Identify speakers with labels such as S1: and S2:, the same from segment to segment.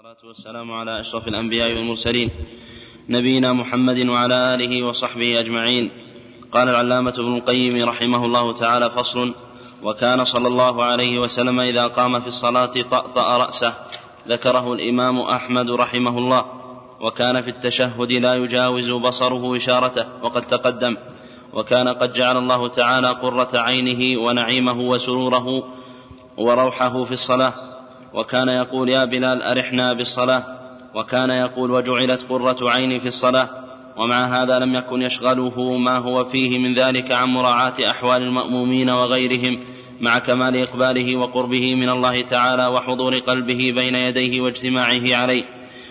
S1: والصلاة والسلام على أشرف الأنبياء والمرسلين نبينا محمد وعلى آله وصحبه أجمعين. قال العلامة ابن القيم رحمه الله تعالى فصل وكان صلى الله عليه وسلم إذا قام في الصلاة طأطأ رأسه. ذكره الإمام أحمد رحمه الله. وكان في التشهد لا يجاوز بصره إشارته. وقد تقدم وكان قد جعل الله تعالى قرة عينه ونعيمه وسروره وروحه في الصلاة. وكان يقول يا بلال أرحنا بالصلاة. وكان يقول وجعلت قرة عيني في الصلاة. ومع هذا لم يكن يشغله ما هو فيه من ذلك عن مراعاة أحوال المأمومين وغيرهم مع كمال إقباله وقربه من الله تعالى وحضور قلبه بين يديه واجتماعه عليه.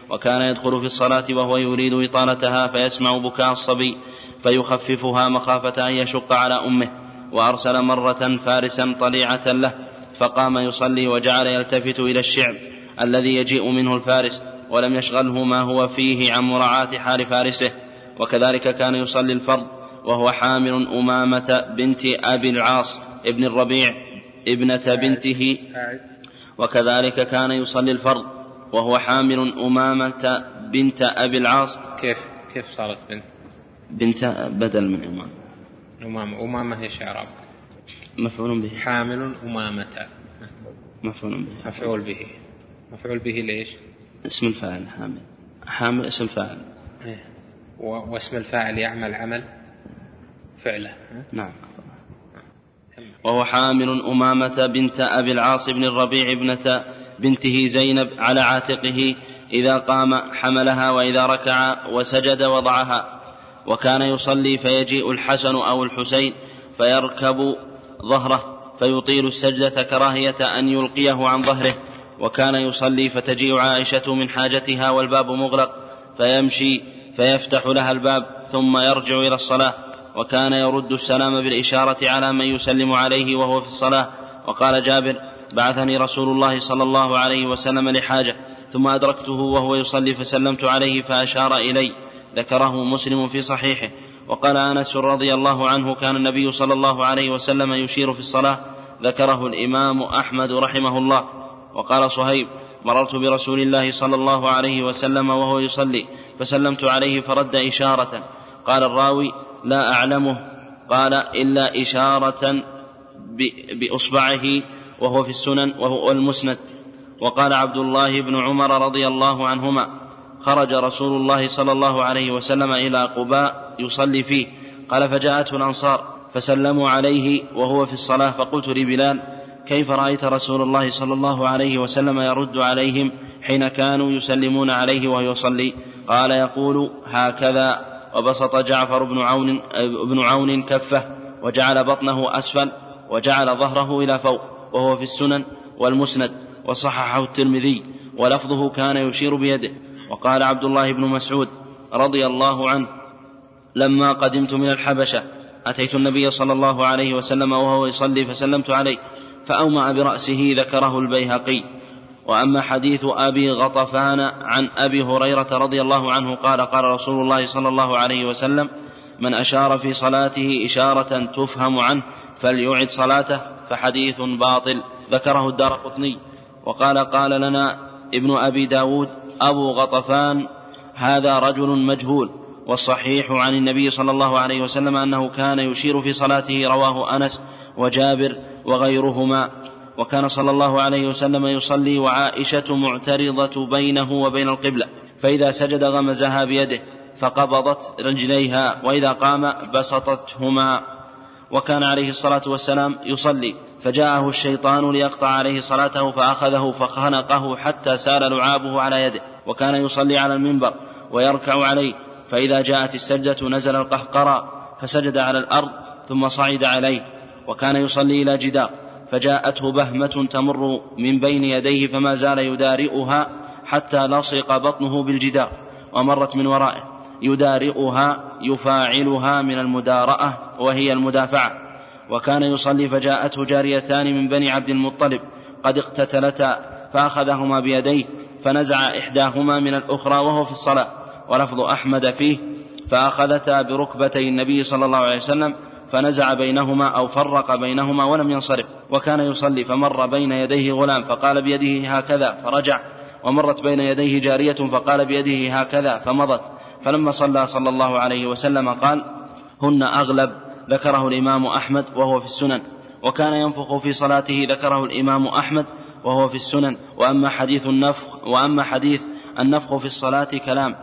S1: وكان يدخل في الصلاة وهو يريد إطالتها فيسمع بكاء الصبي فيخففها مخافة أن يشق على أمه وأرسل مرة فارسا طليعة له فقام يصلي وجعل يلتفت إلى الشعب الذي يجيء منه الفارس ولم يشغله ما هو فيه عن مراعاة حال فارسه وكذلك كان يصلي الفرض وهو حامل أمامة بنت أبي العاص ابن الربيع ابنة بنته وكذلك كان يصلي الفرض وهو حامل أمامة بنت أبي العاص
S2: كيف كيف صارت بنت؟
S1: بنت بدل من أمامة
S2: أمامة أمامة إيش إعراب؟
S1: مفعول به.
S2: حامل أمامة.
S1: مفعول به.
S2: مفعول به. مفعول به ليش؟
S1: اسم الفاعل حامل. حامل اسم فاعل
S2: إيه. واسم الفاعل يعمل عمل فعله؟
S1: نعم. وهو حامل أمامة بنت أبي العاص بن الربيع ابنة بنته زينب على عاتقه إذا قام حملها وإذا ركع وسجد وضعها. وكان يصلي فيجيء الحسن أو الحسين فيركب ظهره فيطيل السجدة كراهية أن يلقيه عن ظهره وكان يصلي فتجيء عائشة من حاجتها والباب مغلق فيمشي فيفتح لها الباب ثم يرجع إلى الصلاة وكان يرد السلام بالإشارة على من يسلم عليه وهو في الصلاة وقال جابر بعثني رسول الله صلى الله عليه وسلم لحاجة ثم أدركته وهو يصلي فسلمت عليه فأشار إلي ذكره مسلم في صحيحه وقال أنس رضي الله عنه كان النبي صلى الله عليه وسلم يشير في الصلاة ذكره الإمام أحمد رحمه الله. وقال صهيب مررت برسول الله صلى الله عليه وسلم وهو يصلي فسلمت عليه فرد إشارة. قال الراوي لا أعلمه. قال إلا إشارة بإصبعه وهو في السنن وهو المسند. وقال عبد الله بن عمر رضي الله عنهما خرج رسول الله صلى الله عليه وسلم إلى قباء يصلي فيه. قال فجاءته الأنصار فسلموا عليه وهو في الصلاة. فقلت لبلال كيف رأيت رسول الله صلى الله عليه وسلم يرد عليهم حين كانوا يسلمون عليه وهو يصلي؟ قال يقول هكذا. وبسط جعفر بن عون بن عون كفه وجعل بطنه أسفل وجعل ظهره إلى فوق وهو في السنن والمسند وصححه الترمذي ولفظه كان يشير بيده. وقال عبد الله بن مسعود رضي الله عنه لما قدمت من الحبشة أتيت النبي صلى الله عليه وسلم وهو يصلي فسلمت عليه فاومع برأسه ذكره البيهقي. وأما حديث أبي غطفان عن أبي هريرة رضي الله عنه قال قال رسول الله صلى الله عليه وسلم من أشار في صلاته إشارة تفهم عنه فليعد صلاته فحديث باطل. ذكره الدار قطني. وقال قال لنا ابن أبي داود أبو غطفان هذا رجل مجهول والصحيح عن النبي صلى الله عليه وسلم أنه كان يشير في صلاته رواه أنس وجابر وغيرهما وكان صلى الله عليه وسلم يصلي وعائشة معترضة بينه وبين القبلة فإذا سجد غمزها بيده فقبضت رجليها وإذا قام بسطتهما وكان عليه الصلاة والسلام يصلي. فجاءه الشيطان ليقطع عليه صلاته فأخذه فخنقه حتى سال لعابه على يده وكان يصلي على المنبر ويركع عليه فإذا جاءت السجدة نزل القهقرى فسجد على الأرض ثم صعد عليه وكان يصلي إلى جدار فجاءته بهمة تمر من بين يديه فما زال يدارئها حتى لصق بطنه بالجدار ومرت من ورائه يدارئها يفاعلها من المدارأة وهي المدافعة. وكان يصلي فجاءته جاريتان من بني عبد المطلب. قد اقتتلتا فأخذهما بيديه فنزع إحداهما من الأخرى وهو في الصلاة. ولفظ أحمد فيه فأخذتا بركبتي النبي صلى الله عليه وسلم فنزع بينهما أو فرق بينهما ولم ينصرف. وكان يصلي فمر بين يديه غلام فقال بيده هكذا فرجع. ومرت بين يديه جارية فقال بيده هكذا فمضت. فلما صلى صلى الله عليه وسلم قال هن أغلب ذكره الإمام أحمد وهو في السنن وكان ينفخ في صلاته ذكره الإمام أحمد وهو في السنن. وأما حديث النفخ وأما حديث النفخ في الصلاة كلام.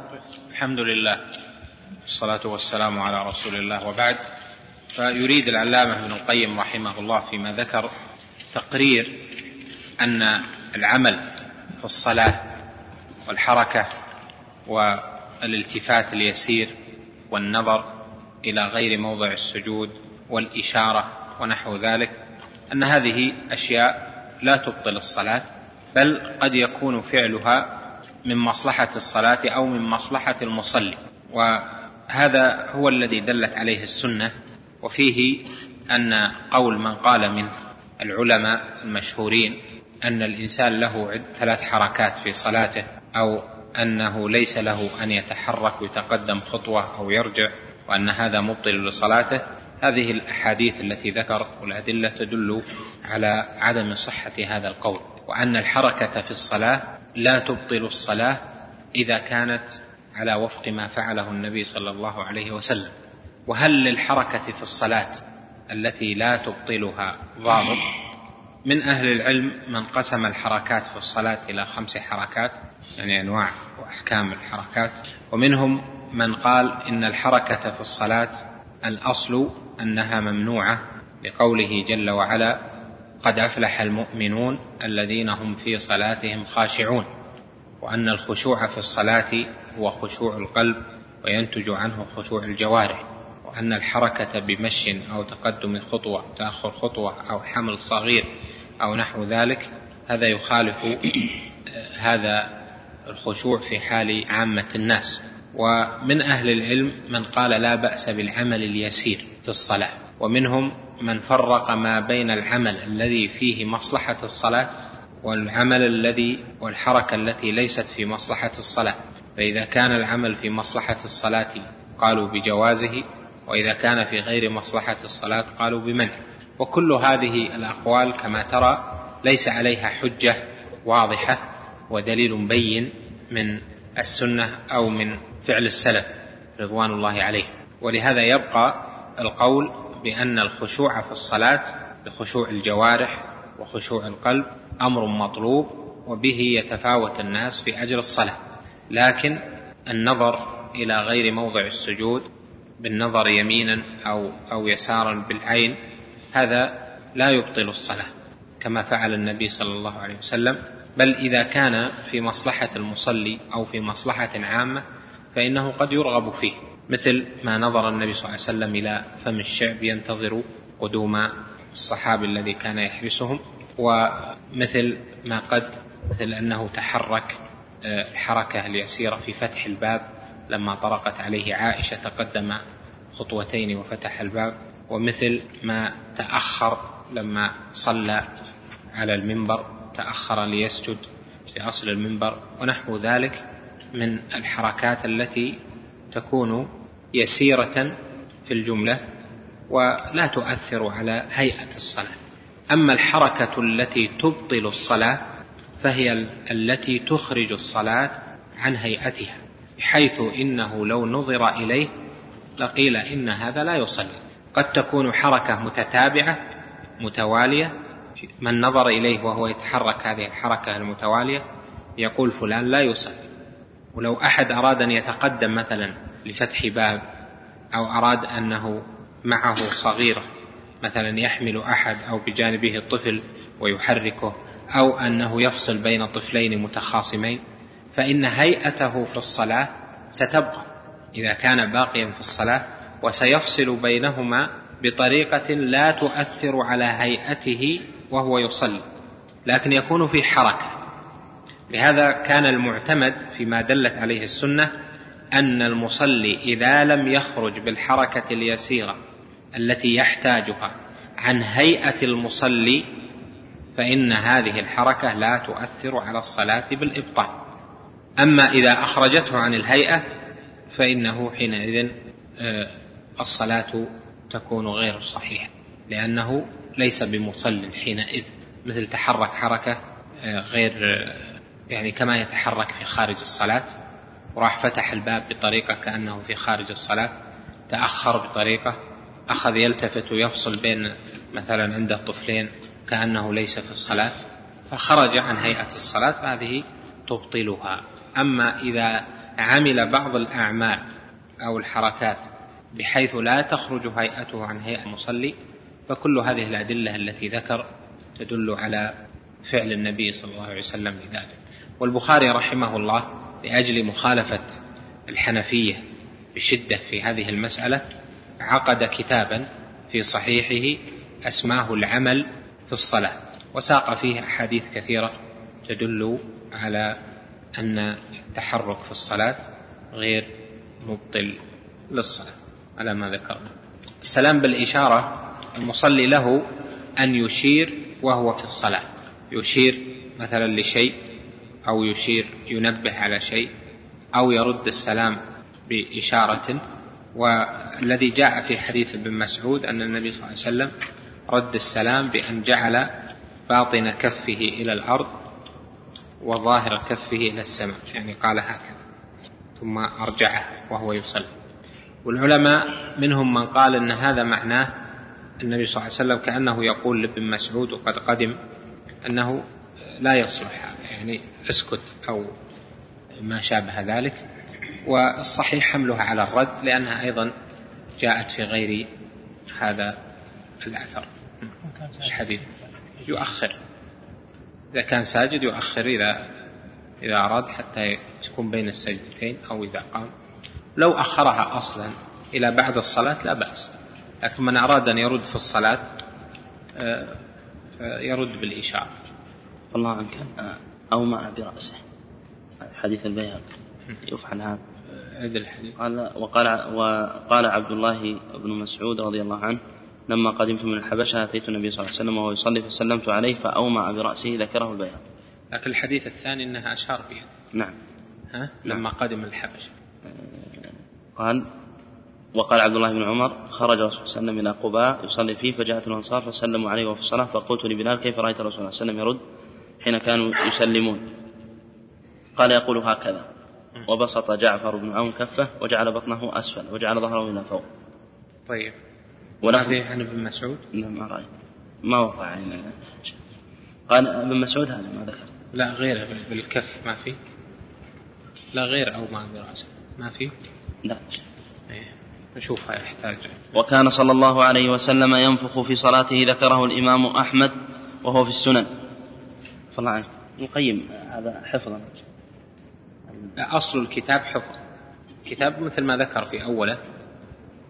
S2: الحمد لله والصلاة والسلام على رسول الله وبعد. فيريد العلامة ابن القيم رحمه الله فيما ذكر تقرير أن العمل في الصلاة والحركة والالتفات اليسير والنظر إلى غير موضع السجود والإشارة ونحو ذلك أن هذه أشياء لا تبطل الصلاة بل قد يكون فعلها من مصلحة الصلاة أو من مصلحة المصلي. وهذا هو الذي دلت عليه السنة وفيه أن قول من قال من العلماء المشهورين أن الإنسان له ثلاث حركات في صلاته أو أنه ليس له أن يتحرك ويتقدم خطوة أو يرجع وأن هذا مبطل لصلاته. هذه الأحاديث التي ذكر والأدلة تدل على عدم صحة هذا القول وأن الحركة في الصلاة لا تبطل الصلاة إذا كانت على وفق ما فعله النبي صلى الله عليه وسلم. وهل للحركة في الصلاة التي لا تبطلها ضابط؟ من أهل العلم من قسم الحركات في الصلاة إلى خمس حركات يعني أنواع وأحكام الحركات ومنهم من قال إن الحركة في الصلاة الأصل أنها ممنوعة لقوله جل وعلا قد أفلح المؤمنون الذين هم في صلاتهم خاشعون وأن الخشوع في الصلاة هو خشوع القلب وينتج عنه خشوع الجوارح وأن الحركة بمشي أو تقدم خطوة تأخر خطوة أو حمل صغير أو نحو ذلك هذا يخالف هذا الخشوع في حال عامة الناس. ومن أهل العلم من قال لا بأس بالعمل اليسير في الصلاة ومنهم من فرق ما بين العمل الذي فيه مصلحة الصلاة والعمل الذي والحركة التي ليست في مصلحة الصلاة. فإذا كان العمل في مصلحة الصلاة قالوا بجوازه وإذا كان في غير مصلحة الصلاة قالوا بمنع. وكل هذه الأقوال كما ترى ليس عليها حجة واضحة ودليل بين من السنة أو من فعل السلف رضوان الله عليهم ولهذا يبقى القول بأن الخشوع في الصلاة بخشوع الجوارح وخشوع القلب أمر مطلوب وبه يتفاوت الناس في أجر الصلاة. لكن النظر إلى غير موضع السجود بالنظر يمينا أو أو يسارا بالعين هذا لا يبطل الصلاة كما فعل النبي صلى الله عليه وسلم. بل إذا كان في مصلحة المصلي أو في مصلحة عامة فإنه قد يرغب فيه مثل ما نظر النبي صلى الله عليه وسلم إلى فم الشعب ينتظر قدوم الصحابي الذي كان يحرسهم ومثل ما قد مثل أنه تحرك آه، الحركة اليسيرة في فتح الباب لما طرقت عليه عائشة تقدم خطوتين وفتح الباب ومثل ما تأخر لما صلى على المنبر تأخر ليسجد في أصل المنبر ونحو ذلك. من الحركات التي تكون يسيرة في الجملة ولا تؤثر على هيئة الصلاة. أما الحركة التي تبطل الصلاة فهي التي تخرج الصلاة عن هيئتها بحيث إنه لو نظر إليه لقيل إن هذا لا يصلي. قد تكون حركة متتابعة متوالية من نظر إليه وهو يتحرك هذه الحركة المتوالية يقول فلان لا يصلي. ولو أحد أراد أن يتقدم مثلا لفتح باب أو أراد أنه معه صغيرة مثلا يحمل أحد أو بجانبه الطفل ويحركه أو أنه يفصل بين طفلين متخاصمين فإن هيئته في الصلاة ستبقى إذا كان باقيا في الصلاة وسيفصل بينهما بطريقة لا تؤثر على هيئته وهو يصلي لكن يكون في حركة. لهذا كان المعتمد فيما دلت عليه السنة أن المصلي إذا لم يخرج بالحركة اليسيرة التي يحتاجها عن هيئة المصلي فإن هذه الحركة لا تؤثر على الصلاة بالإبطال. أما إذا أخرجته عن الهيئة فإنه حينئذ آه، الصلاة تكون غير صحيحة لأنه ليس بمصل حينئذ مثل تحرك حركة آه، غير يعني كما يتحرك في خارج الصلاة وراح فتح الباب بطريقة كأنه في خارج الصلاة تأخر بطريقة أخذ يلتفت ويفصل بين مثلا عنده طفلين كأنه ليس في الصلاة فخرج عن هيئة الصلاة فهذه تبطلها. أما إذا عمل بعض الأعمال أو الحركات بحيث لا تخرج هيئته عن هيئة المصلي فكل هذه الأدلة التي ذكر تدل على فعل النبي صلى الله عليه وسلم لذلك والبخاري رحمه الله لأجل مخالفة الحنفية بشدة في هذه المسألة عقد كتابا في صحيحه أسماه العمل في الصلاة. وساق فيه أحاديث كثيرة تدل على أن التحرك في الصلاة غير مبطل للصلاة. على ما ذكرنا. السلام بالإشارة المصلي له أن يشير وهو في الصلاة. يشير مثلا لشيء أو يشير ينبه على شيء أو يرد السلام بإشارة. والذي جاء في حديث ابن مسعود أن النبي صلى الله عليه وسلم رد السلام بأن جعل باطن كفه إلى الأرض وظاهر كفه إلى السماء يعني قال هكذا ثم أرجعه وهو يصلي. والعلماء منهم من قال أن هذا معناه النبي صلى الله عليه وسلم كأنه يقول لابن مسعود وقد قدم أنه لا يصلح يعني اسكت أو ما شابه ذلك. والصحيح حملها على الرد لأنها أيضا جاءت في غير هذا الأثر. الحديث يؤخر. إذا كان ساجد يؤخر إذا إذا أراد حتى تكون بين السجدتين أو إذا قام. لو أخرها أصلا إلى بعد الصلاة لا بأس. لكن من أراد أن يرد في الصلاة آه، يرد بالإشارة.
S1: الله عنك. أو مع برأسه. حديث البيهقي يفعل هذا.
S2: عد الحديث.
S1: قال وقال وقال عبد الله بن مسعود رضي الله عنه لما قدمت من الحبشة أتيت النبي صلى الله عليه وسلم وهو يصلي فسلمت عليه فأومع برأسه ذكره البيهقي
S2: لكن الحديث الثاني أنها أشار بها
S1: نعم.
S2: ها؟ لما نعم. قدم الحبشة.
S1: قال وقال عبد الله بن عمر خرج الرسول صلى الله عليه وسلم إلى قباء يصلي فيه فجاءت الأنصار فسلموا عليه وفي الصلاة فقلت لبلال كيف رأيت الرسول صلى الله عليه وسلم يرد؟ حين كانوا يسلمون. قال يقول هكذا وبسط جعفر بن عون كفه وجعل بطنه أسفل وجعل ظهره إلى فوق.
S2: طيب. وله عن ابن مسعود؟
S1: لا ما رأيت. ما وقع يعني قال ابن مسعود هذا ما ذكر.
S2: لا غيره بالكف ما في. لا غير أو ما برأسه ما في؟
S1: لا.
S2: إيه. نشوفها يحتاج.
S1: وكان صلى الله عليه وسلم ينفخ في صلاته ذكره الإمام أحمد وهو في السنن. الله عنك القيم هذا حفظا.
S2: أصل الكتاب حفظ. الكتاب مثل ما ذكر في أوله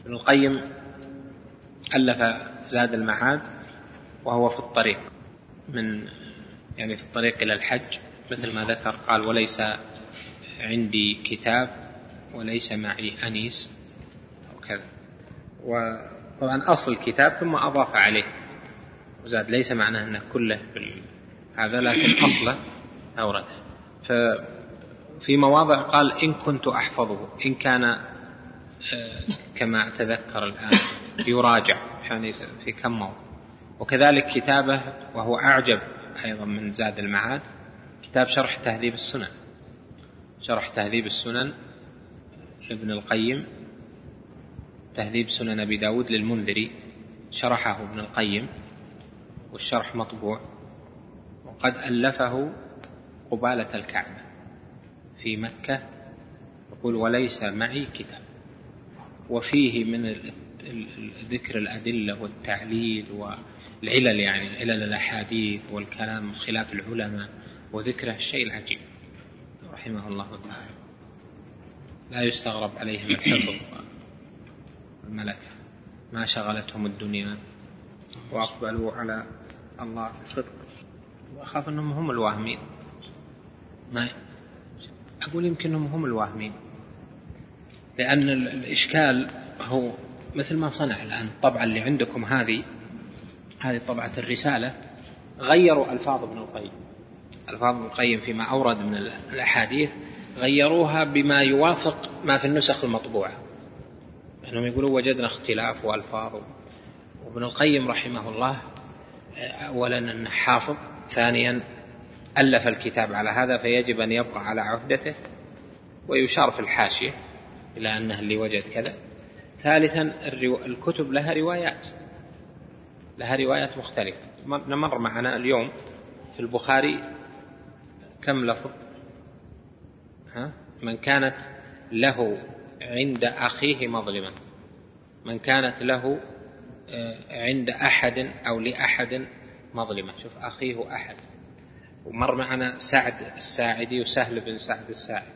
S2: ابن القيم ألف زاد المعاد وهو في الطريق من يعني في الطريق إلى الحج. مثل ما ذكر قال وليس عندي كتاب وليس معي أنيس. أو كذا. وطبعا أصل الكتاب ثم أضاف عليه. وزاد ليس معناه أنه كله هذا لكن أصله أورده ففي مواضع قال إن كنت أحفظه إن كان آه، كما أتذكر الآن يراجع. يعني في كم موضع. وكذلك كتابه وهو أعجب أيضا من زاد المعاد كتاب شرح تهذيب السنن. شرح تهذيب السنن لابن القيم تهذيب سنن أبي داود للمنذري شرحه ابن القيم والشرح مطبوع. وقد ألفه قبالة الكعبة في مكة يقول وليس معي كتاب. وفيه من ذكر الأدلة والتعليل والعلل يعني علل الأحاديث والكلام خلاف العلماء وذكره الشيء العجيب. رحمه الله تعالى. لا يستغرب عليهم الحفظ والملكة ما شغلتهم الدنيا وأقبلوا على الله صدق. وأخاف أنهم هم الواهمين ما أقول يمكن أنهم هم الواهمين لأن الإشكال هو مثل ما صنع الآن الطبعة اللي عندكم هذه هذه طبعة الرسالة غيروا ألفاظ ابن القيم. ألفاظ ابن القيم فيما أورد من الأحاديث غيروها بما يوافق ما في النسخ المطبوعة. أنهم يقولون وجدنا اختلاف وألفاظ. وابن القيم رحمه الله أولا أنه حافظ ثانيا ألف الكتاب على هذا فيجب أن يبقى على عهدته ويشار في الحاشية إلى أنه اللي وجد كذا. ثالثا الكتب لها روايات. لها روايات مختلفة. مر معنا اليوم في البخاري كم لفظ؟ ها؟ من كانت له عند أخيه مظلمة من كانت له آه، عند أحد أو لأحد مظلمة شوف أخيه أحد. ومر معنا سعد الساعدي وسهل بن سعد الساعدي.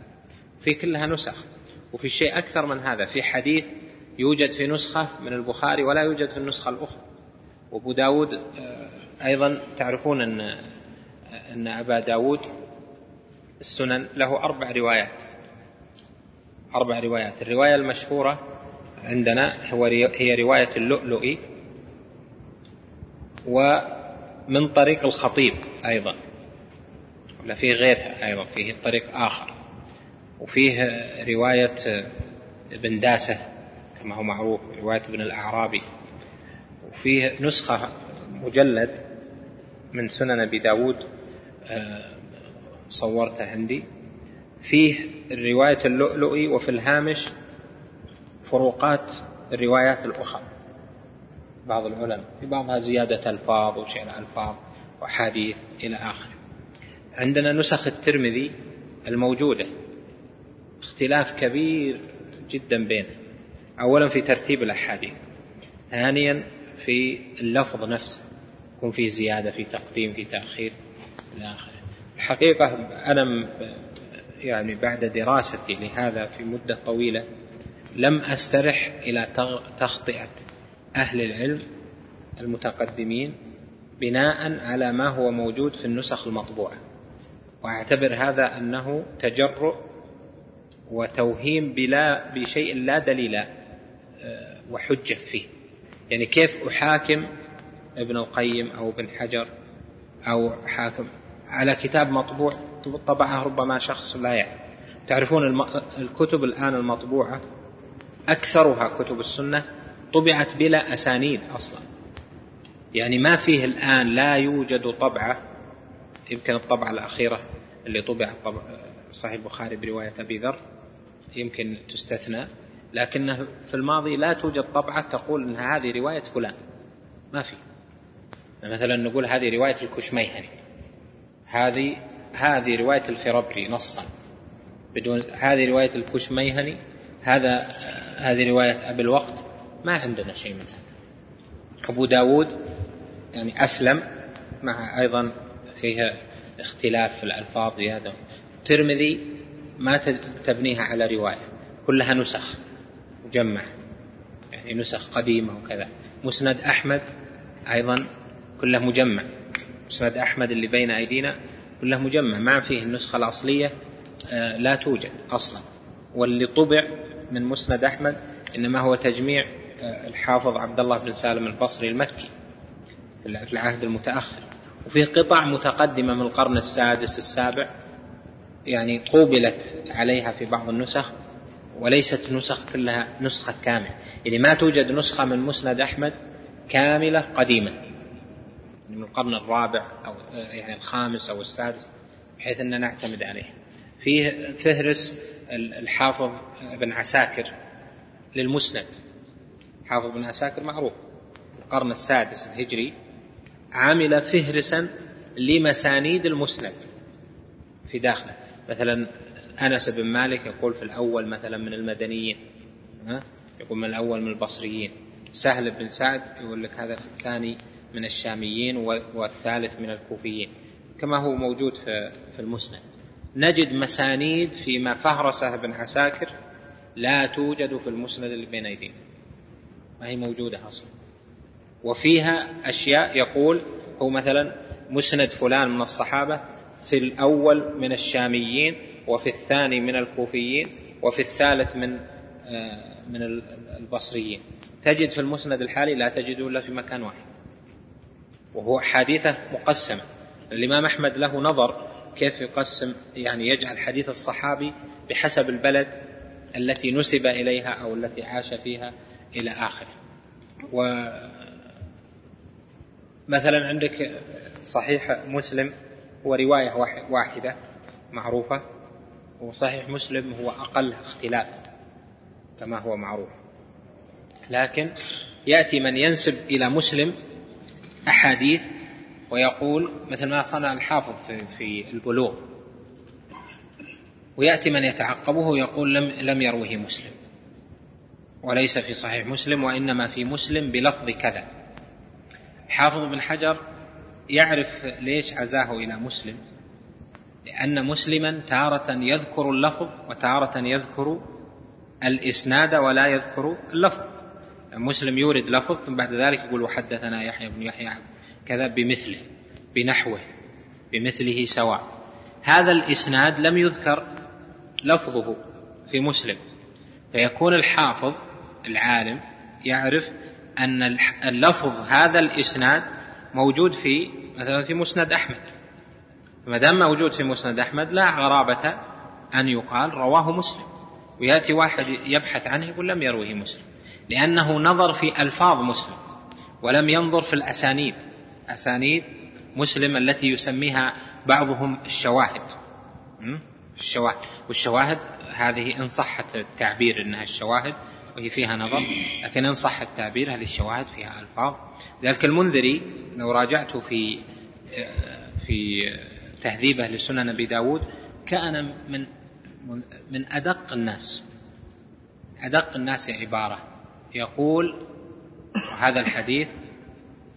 S2: في كلها نسخ. وفي شيء أكثر من هذا. في حديث يوجد في نسخة من البخاري ولا يوجد في النسخة الأخرى. وأبو داود آه، أيضا تعرفون أن أن أبا داود السنن له أربع روايات. أربع روايات. الرواية المشهورة عندنا هو هي رواية اللؤلؤي ومن طريق الخطيب أيضا ولا فيه غيرها أيضا فيه طريق آخر. وفيه رواية ابن داسة كما هو معروف رواية ابن الأعرابي. وفيه نسخة مجلد من سنن أبي داود آه، صورته عندي. فيه رواية اللؤلؤي وفي الهامش فروقات الروايات الأخرى. بعض العلماء في بعضها زيادة ألفاظ وشعر ألفاظ وأحاديث إلى آخره. عندنا نسخ الترمذي الموجودة اختلاف كبير جدا بينه أولا في ترتيب الأحاديث ثانيا في اللفظ نفسه يكون في زيادة في تقديم في تأخير إلى آخره. الحقيقة أنا يعني بعد دراستي لهذا في مدة طويلة لم أسترح إلى تخطئة أهل العلم المتقدمين بناء على ما هو موجود في النسخ المطبوعة. وأعتبر هذا أنه تجرؤ وتوهيم بلا بشيء لا دليل آه، وحجة فيه. يعني كيف أحاكم ابن القيم أو ابن حجر أو حاكم على كتاب مطبوع؟ طبعه ربما شخص لا يعلم تعرفون الكتب الآن المطبوعة أكثرها كتب السنة طبعت بلا أسانيد أصلا. يعني ما فيه الآن لا يوجد طبعة يمكن الطبعة الأخيرة اللي طبع طبع صحيح البخاري برواية أبي ذر يمكن تستثنى لكنه في الماضي لا توجد طبعة تقول أن هذه رواية فلان. ما في. مثلا نقول هذه رواية الكشميهني. هذه هذه رواية الفربري نصا. بدون هذه رواية الكشميهني هذا هذه رواية أبي الوقت ما عندنا شيء من هذا. أبو داود يعني أسلم مع أيضا فيها اختلاف في الألفاظ زيادة. الترمذي ما تبنيها على رواية كلها نسخ مجمع يعني نسخ قديمة وكذا. مسند أحمد أيضا كله مجمع. مسند أحمد اللي بين أيدينا كله مجمع ما فيه النسخة الأصلية آه، لا توجد أصلا. واللي طبع من مسند أحمد إنما هو تجميع الحافظ عبد الله بن سالم البصري المكي في العهد المتأخر. وفيه قطع متقدمة من القرن السادس السابع يعني قوبلت عليها في بعض النسخ وليست نسخ كلها نسخة كاملة. يعني ما توجد نسخة من مسند أحمد كاملة قديمة. من القرن الرابع أو يعني الخامس أو السادس بحيث أن نعتمد عليه. فيه فهرس الحافظ بن عساكر للمسند. حافظ بن عساكر معروف. القرن السادس الهجري. عمل فهرسا لمسانيد المسند في داخله. مثلا أنس بن مالك يقول في الأول مثلا من المدنيين ها؟ يقول من الأول من البصريين. سهل بن سعد يقول لك هذا في الثاني من الشاميين والثالث من الكوفيين. كما هو موجود في المسند. نجد مسانيد فيما فهرسه ابن عساكر لا توجد في المسند اللي بين أيدينا. ما هي موجودة أصلا. وفيها أشياء يقول هو مثلا مسند فلان من الصحابة في الأول من الشاميين وفي الثاني من الكوفيين وفي الثالث من آه، من البصريين. تجد في المسند الحالي لا تجده إلا في مكان واحد. وهو حادثه مقسمة. الإمام أحمد له نظر كيف يقسم يعني يجعل حديث الصحابي بحسب البلد التي نسب إليها أو التي عاش فيها إلى آخره. و مثلا عندك صحيح مسلم هو رواية واحدة معروفة وصحيح مسلم هو أقل اختلاف كما هو معروف. لكن يأتي من ينسب إلى مسلم أحاديث ويقول مثل ما صنع الحافظ في, في البلوغ. ويأتي من يتعقبه يقول لم, لم يروه مسلم. وليس في صحيح مسلم وإنما في مسلم بلفظ كذا. حافظ بن حجر يعرف ليش عزاه إلى مسلم؟ لأن مسلما تارة يذكر اللفظ وتارة يذكر الإسناد ولا يذكر اللفظ. مسلم يورد لفظ ثم بعد ذلك يقول وحدثنا يحيى بن يحيى كذا بمثله بنحوه بمثله سواء. هذا الإسناد لم يذكر لفظه في مسلم. فيكون الحافظ العالم يعرف أن اللفظ هذا الإسناد موجود في مثلا في مسند أحمد. ما دام موجود في مسند أحمد لا غرابة أن يقال رواه مسلم. ويأتي واحد يبحث عنه يقول لم يروه مسلم لأنه نظر في ألفاظ مسلم ولم ينظر في الأسانيد. أسانيد مسلم التي يسميها بعضهم الشواهد. الشواهد. والشواهد هذه إن صحت التعبير أنها الشواهد وهي فيها نظر لكن إن صح التعبير هذه الشواهد فيها ألفاظ. ذلك المنذري لو راجعت في في تهذيبه لسنن أبي داود كان من من أدق الناس. أدق الناس عبارة. يقول هذا الحديث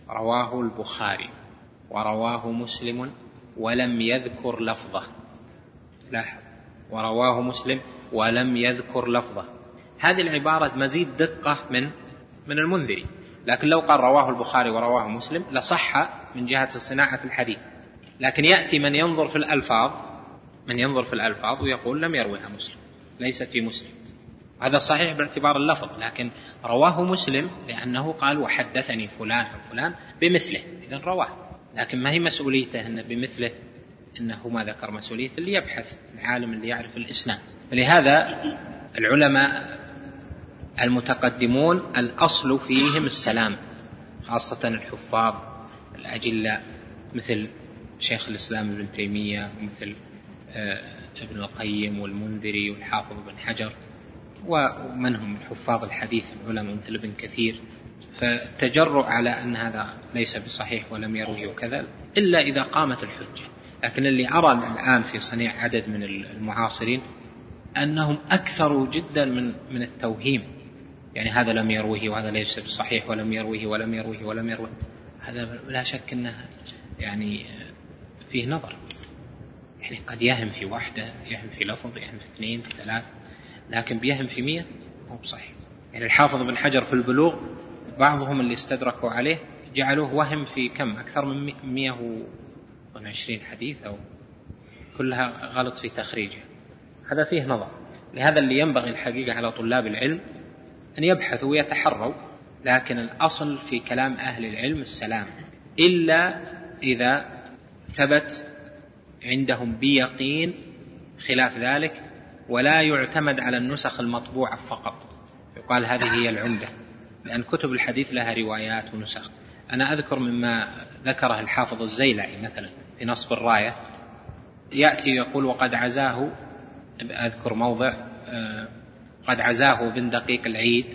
S2: رواه البخاري ورواه مسلم ولم يذكر لفظه. لاحظ. ورواه مسلم ولم يذكر لفظه. هذه العبارة مزيد دقة من من المنذري. لكن لو قال رواه البخاري ورواه مسلم لصح من جهة صناعة الحديث. لكن يأتي من ينظر في الألفاظ من ينظر في الألفاظ ويقول لم يروها مسلم. ليست في مسلم. هذا صحيح باعتبار اللفظ لكن رواه مسلم لأنه قال وحدثني فلان وفلان بمثله. إذا رواه. لكن ما هي مسؤوليته أن بمثله؟ أنه ما ذكر مسؤوليته اللي يبحث العالم اللي يعرف الإسناد. فلهذا العلماء المتقدمون الأصل فيهم السلام خاصة الحفاظ الأجلاء مثل شيخ الإسلام ابن تيمية ومثل آه، ابن القيم والمنذري والحافظ بن حجر ومن هم حفاظ الحديث العلماء مثل ابن كثير. فالتجرؤ على أن هذا ليس بصحيح ولم يروي وكذا إلا إذا قامت الحجة. لكن اللي أرى الآن في صنيع عدد من المعاصرين أنهم أكثروا جدا من من التوهيم. يعني هذا لم يروه وهذا ليس بصحيح ولم يروه ولم يروه ولم يروه. هذا لا شك أنه يعني فيه نظر. يعني قد يهم في واحدة يهم في لفظ يهم في اثنين في ثلاث لكن بيهم في مية مو بصحيح. يعني الحافظ بن حجر في البلوغ بعضهم اللي استدركوا عليه جعلوه وهم في كم؟ أكثر من 120 حديث أو كلها غلط في تخريجه. هذا فيه نظر. لهذا اللي ينبغي الحقيقة على طلاب العلم أن يبحثوا ويتحروا لكن الأصل في كلام أهل العلم السلام إلا إذا ثبت عندهم بيقين خلاف ذلك ولا يعتمد على النسخ المطبوعة فقط. يقال هذه هي العمدة لأن كتب الحديث لها روايات ونسخ. أنا أذكر مما ذكره الحافظ الزيلعي مثلا في نصب الراية يأتي يقول وقد عزاه أذكر موضع قد عزاه بن دقيق العيد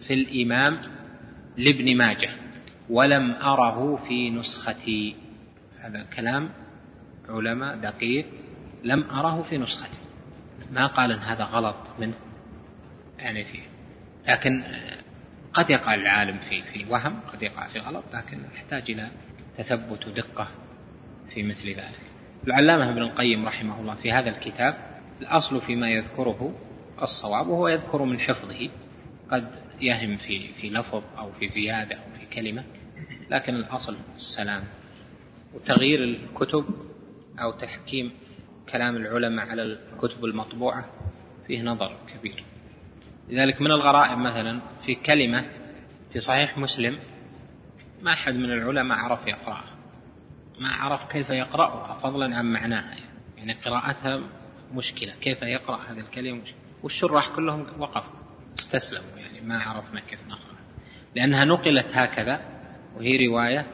S2: في الإمام لابن ماجه ولم أره في نسختي هذا كلام علماء دقيق لم أره في نسختي ما قال إن هذا غلط منه يعني فيه لكن قد يقع العالم في في وهم قد يقع في غلط لكن يحتاج إلى تثبت ودقه في مثل ذلك. العلامة ابن القيم رحمه الله في هذا الكتاب الأصل فيما يذكره الصواب وهو يذكر من حفظه. قد يهم في في لفظ أو في زيادة أو في كلمة لكن الأصل السلام. وتغيير الكتب أو تحكيم كلام العلماء على الكتب المطبوعة فيه نظر كبير. لذلك من الغرائب مثلا في كلمة في صحيح مسلم ما أحد من العلماء عرف يقرأها. ما عرف كيف يقرأها فضلا عن معناها. يعني قراءتها مشكلة. كيف يقرأ هذه الكلمة مشكلة؟ والشراح كلهم وقفوا. استسلموا يعني ما عرفنا كيف نقرأ لأنها نقلت هكذا وهي رواية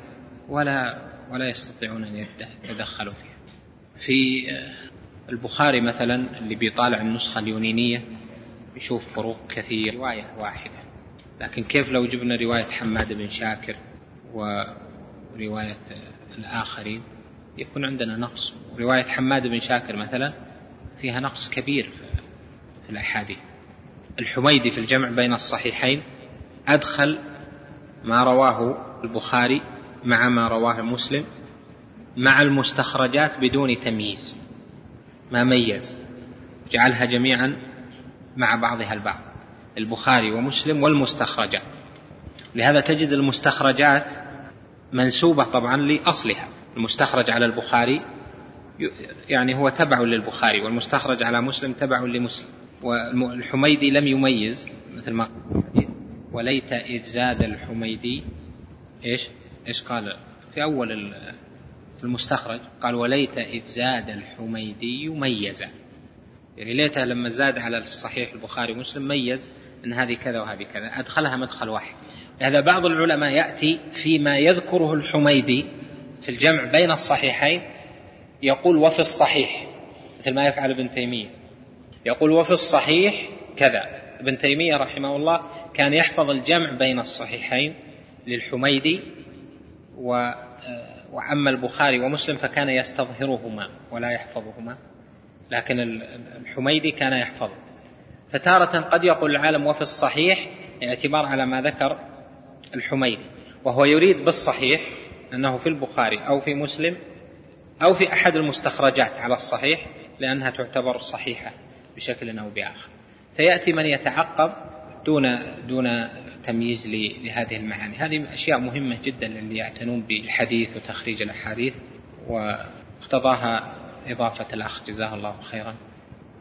S2: ولا ولا يستطيعون أن يتدخلوا فيها. في البخاري مثلا اللي بيطالع النسخة اليونينية يشوف فروق كثير رواية واحدة. لكن كيف لو جبنا رواية حماد بن شاكر ورواية الآخرين؟ يكون عندنا نقص. رواية حماد بن شاكر مثلا فيها نقص كبير في الأحاديث. الحميدي في الجمع بين الصحيحين أدخل ما رواه البخاري مع ما رواه مسلم مع المستخرجات بدون تمييز. ما ميز؟ جعلها جميعا مع بعضها البعض البخاري ومسلم والمستخرجات. لهذا تجد المستخرجات منسوبة طبعا لأصلها. المستخرج على البخاري يعني هو تبع للبخاري والمستخرج على مسلم تبع لمسلم. والحميدي لم يميز مثل ما وليت إذ زاد الحميدي إيش؟ إيش قال؟ في أول المستخرج قال وليت إذ زاد الحميدي ميزا يعني ليته لما زاد على الصحيح البخاري ومسلم ميز أن هذه كذا وهذه كذا أدخلها مدخل واحد. هذا بعض العلماء يأتي فيما يذكره الحميدي في الجمع بين الصحيحين يقول وفي الصحيح مثل ما يفعل ابن تيمية. يقول وفي الصحيح كذا. ابن تيمية رحمه الله كان يحفظ الجمع بين الصحيحين للحميدي و وأما البخاري ومسلم فكان يستظهرهما ولا يحفظهما لكن الحميدي كان يحفظ فتارة قد يقول العالم وفي الصحيح اعتبار على ما ذكر الحميدي وهو يريد بالصحيح أنه في البخاري أو في مسلم أو في أحد المستخرجات على الصحيح لأنها تعتبر صحيحة. بشكل أو بآخر. فيأتي من يتعقب دون دون تمييز لهذه المعاني. هذه أشياء مهمة جدا للي يعتنون بالحديث وتخريج الأحاديث واقتضاها إضافة الأخ جزاه الله خيرا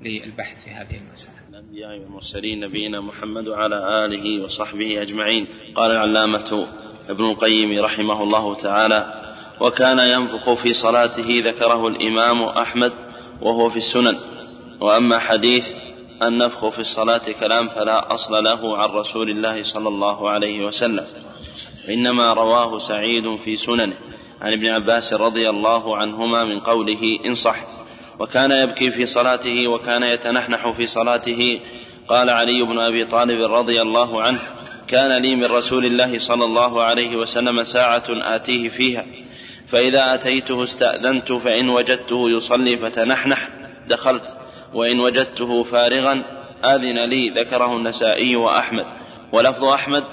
S2: للبحث في هذه المسألة.
S1: الأنبياء والمرسلين نبينا محمد وعلى آله وصحبه أجمعين. قال العلامة ابن القيم رحمه الله تعالى وكان ينفخ في صلاته ذكره الإمام أحمد وهو في السنن. وأما حديث النفخ في الصلاة كلام فلا أصل له عن رسول الله صلى الله عليه وسلم. إنما رواه سعيد في سننه. عن ابن عباس رضي الله عنهما من قوله إن صح. وكان يبكي في صلاته وكان يتنحنح في صلاته. قال علي بن أبي طالب رضي الله عنه كان لي من رسول الله صلى الله عليه وسلم ساعة آتيه فيها. فإذا أتيته استأذنت فإن وجدته يصلي فتنحنح. دخلت. وإن وجدته فارغا آذن لي ذكره النسائي وأحمد. ولفظ أحمد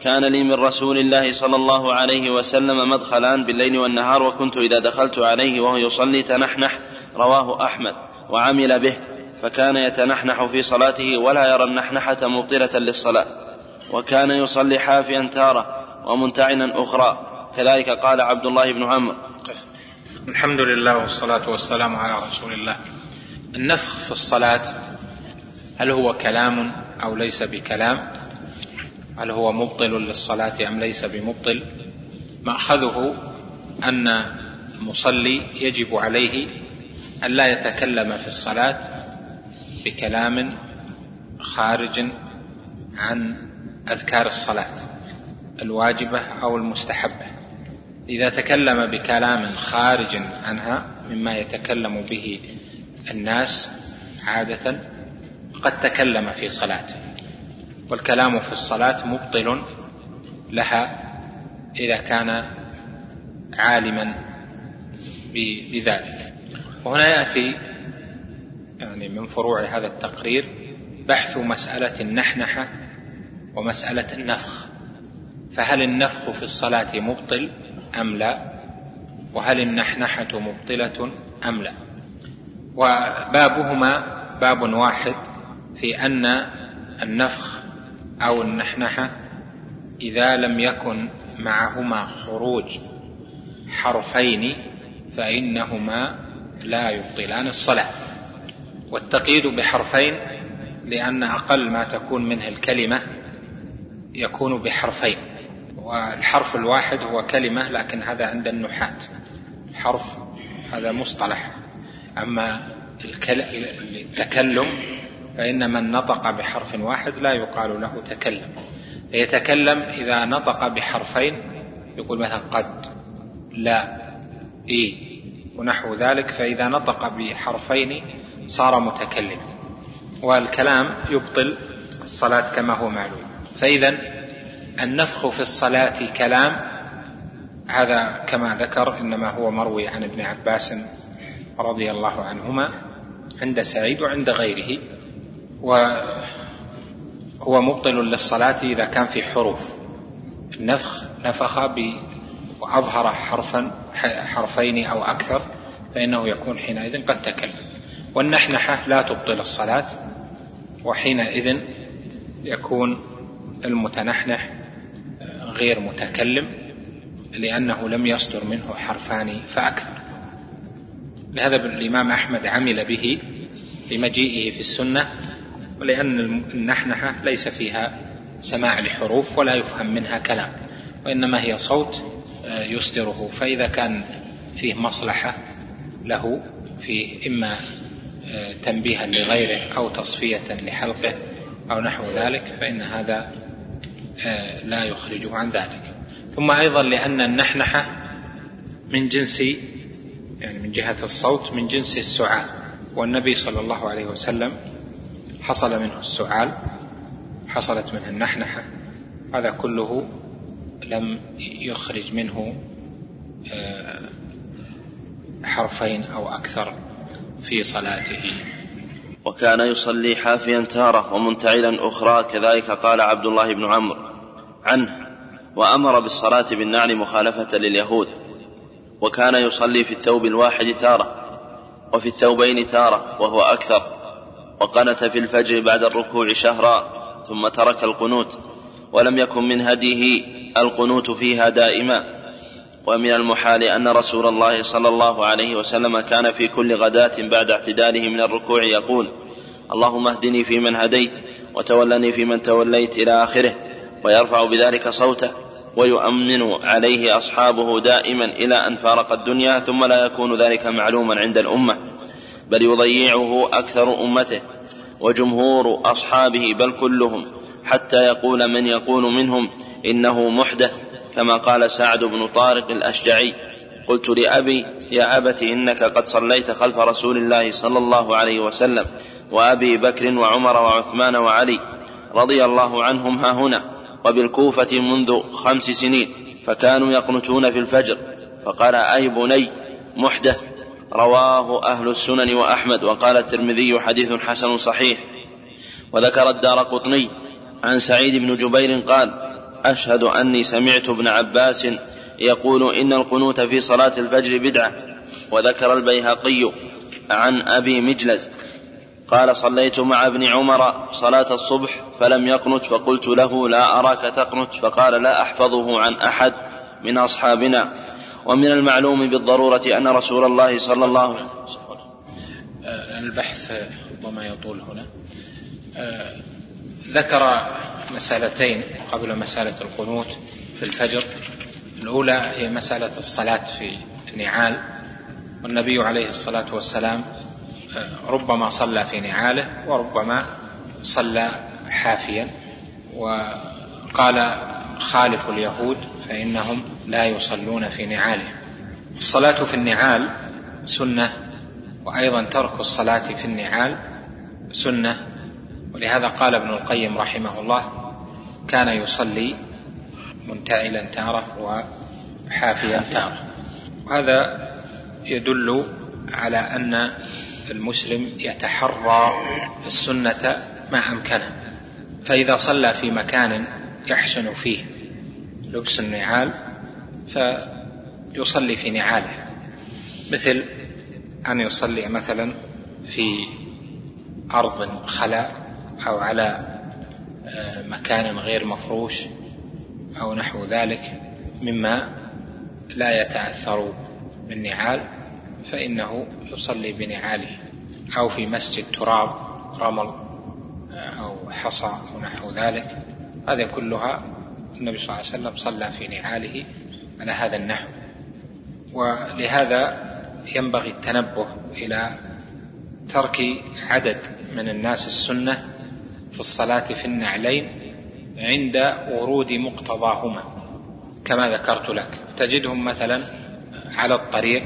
S1: كان لي من رسول الله صلى الله عليه وسلم مدخلان بالليل والنهار وكنت إذا دخلت عليه وهو يصلي تنحنح رواه أحمد. وعمل به فكان يتنحنح في صلاته ولا يرى النحنحة مبطلة للصلاة. وكان يصلي حافيا تارة ومنتعنا أخرى. كذلك قال عبد الله بن عمرو.
S2: الحمد لله والصلاة والسلام على رسول الله. النفخ في الصلاة هل هو كلام أو ليس بكلام؟ هل هو مبطل للصلاة أم ليس بمبطل؟ مأخذه أن المصلي يجب عليه أن لا يتكلم في الصلاة بكلام خارج عن أذكار الصلاة الواجبة أو المستحبة. إذا تكلم بكلام خارج عنها مما يتكلم به الناس عادة قد تكلم في صلاته والكلام في الصلاة مبطل لها إذا كان عالما بذلك. وهنا يأتي يعني من فروع هذا التقرير بحث مسألة النحنحة ومسألة النفخ. فهل النفخ في الصلاة مبطل أم لا؟ وهل النحنحة مبطلة أم لا؟ وبابهما باب واحد في أن النفخ أو النحنحة إذا لم يكن معهما خروج حرفين فإنهما لا يبطلان الصلاة. والتقييد بحرفين لأن أقل ما تكون منه الكلمة يكون بحرفين والحرف الواحد هو كلمة لكن هذا عند النحاة. حرف هذا مصطلح. أما التكلم فإن من نطق بحرف واحد لا يقال له تكلم. يتكلم إذا نطق بحرفين يقول مثلا قد لا إي ونحو ذلك فإذا نطق بحرفين صار متكلما. والكلام يبطل الصلاة كما هو معلوم. فإذا النفخ في الصلاة كلام هذا كما ذكر إنما هو مروي عن ابن عباس رضي الله عنهما عند سعيد وعند غيره وهو مبطل للصلاة إذا كان في حروف. النفخ نفخ وأظهر حرفا حرفين أو أكثر فإنه يكون حينئذ قد تكلم. والنحنحة لا تبطل الصلاة وحينئذ يكون المتنحنح غير متكلم لأنه لم يصدر منه حرفان فأكثر. لهذا الإمام أحمد عمل به لمجيئه في السنة ولأن النحنحة ليس فيها سماع لحروف ولا يفهم منها كلام وإنما هي صوت آه، يصدره. فإذا كان فيه مصلحة له في إما آه، تنبيها لغيره أو تصفية لحلقه أو نحو ذلك فإن هذا آه، لا يخرجه عن ذلك. ثم أيضا لأن النحنحة من جنس يعني من جهة الصوت من جنس السعال والنبي صلى الله عليه وسلم حصل منه السعال حصلت منه النحنحة. هذا كله لم يخرج منه آه، حرفين أو أكثر في صلاته.
S1: وكان يصلي حافيا تارة ومنتعلا أخرى كذلك قال عبد الله بن عمرو عنه وأمر بالصلاة بالنعل مخالفة لليهود. وكان يصلي في الثوب الواحد تارة وفي الثوبين تارة وهو أكثر. وقنت في الفجر بعد الركوع شهرا ثم ترك القنوت. ولم يكن من هديه القنوت فيها دائما. ومن المحال أن رسول الله صلى الله عليه وسلم كان في كل غداة بعد اعتداله من الركوع يقول اللهم اهدني فيمن هديت وتولني فيمن توليت إلى آخره ويرفع بذلك صوته. ويؤمن عليه أصحابه دائما إلى أن فارق الدنيا ثم لا يكون ذلك معلوما عند الأمة بل يضيعه أكثر أمته وجمهور أصحابه بل كلهم حتى يقول من يقول منهم إنه محدث كما قال سعد بن طارق الأشجعي قلت لأبي يا أبت إنك قد صليت خلف رسول الله صلى الله عليه وسلم وأبي بكر وعمر وعثمان وعلي رضي الله عنهم ها هنا. وبالكوفة منذ خمس سنين فكانوا يقنتون في الفجر فقال أي بني محدث رواه أهل السنن وأحمد وقال الترمذي حديث حسن صحيح وذكر الدار قطني عن سعيد بن جبير قال أشهد أني سمعت ابن عباس يقول إن القنوت في صلاة الفجر بدعة وذكر البيهقي عن أبي مجلز قال صليت مع ابن عمر صلاة الصبح فلم يقنت فقلت له لا أراك تقنت فقال لا أحفظه عن أحد من أصحابنا. ومن المعلوم بالضرورة أن رسول الله صلى الله عليه وسلم
S2: البحث ربما يطول هنا. آه، ذكر مسألتين قبل مسألة القنوت في الفجر. الأولى هي مسألة الصلاة في النعال. والنبي عليه الصلاة والسلام آه، ربما صلى في نعاله وربما صلى حافيا. وقال خالف اليهود فإنهم لا يصلون في نعالهم. الصلاة في النعال سنة وأيضا ترك الصلاة في النعال سنة. ولهذا قال ابن القيم رحمه الله كان يصلي منتعلا تارة وحافيا تارة. وهذا يدل على أن المسلم يتحرى السنة ما أمكنه فإذا صلى في مكان يحسن فيه لبس النعال فيصلي في نعاله. مثل أن يصلي مثلا في أرض خلاء أو على مكان غير مفروش أو نحو ذلك مما لا يتأثر بالنعال. فإنه يصلي بنعاله أو في مسجد تراب رمل أو حصى ونحو ذلك. هذه كلها النبي صلى الله عليه وسلم صلى في نعاله على هذا النحو. ولهذا ينبغي التنبه إلى ترك عدد من الناس السنة في الصلاة في النعلين عند ورود مقتضاهما كما ذكرت لك. تجدهم مثلا على الطريق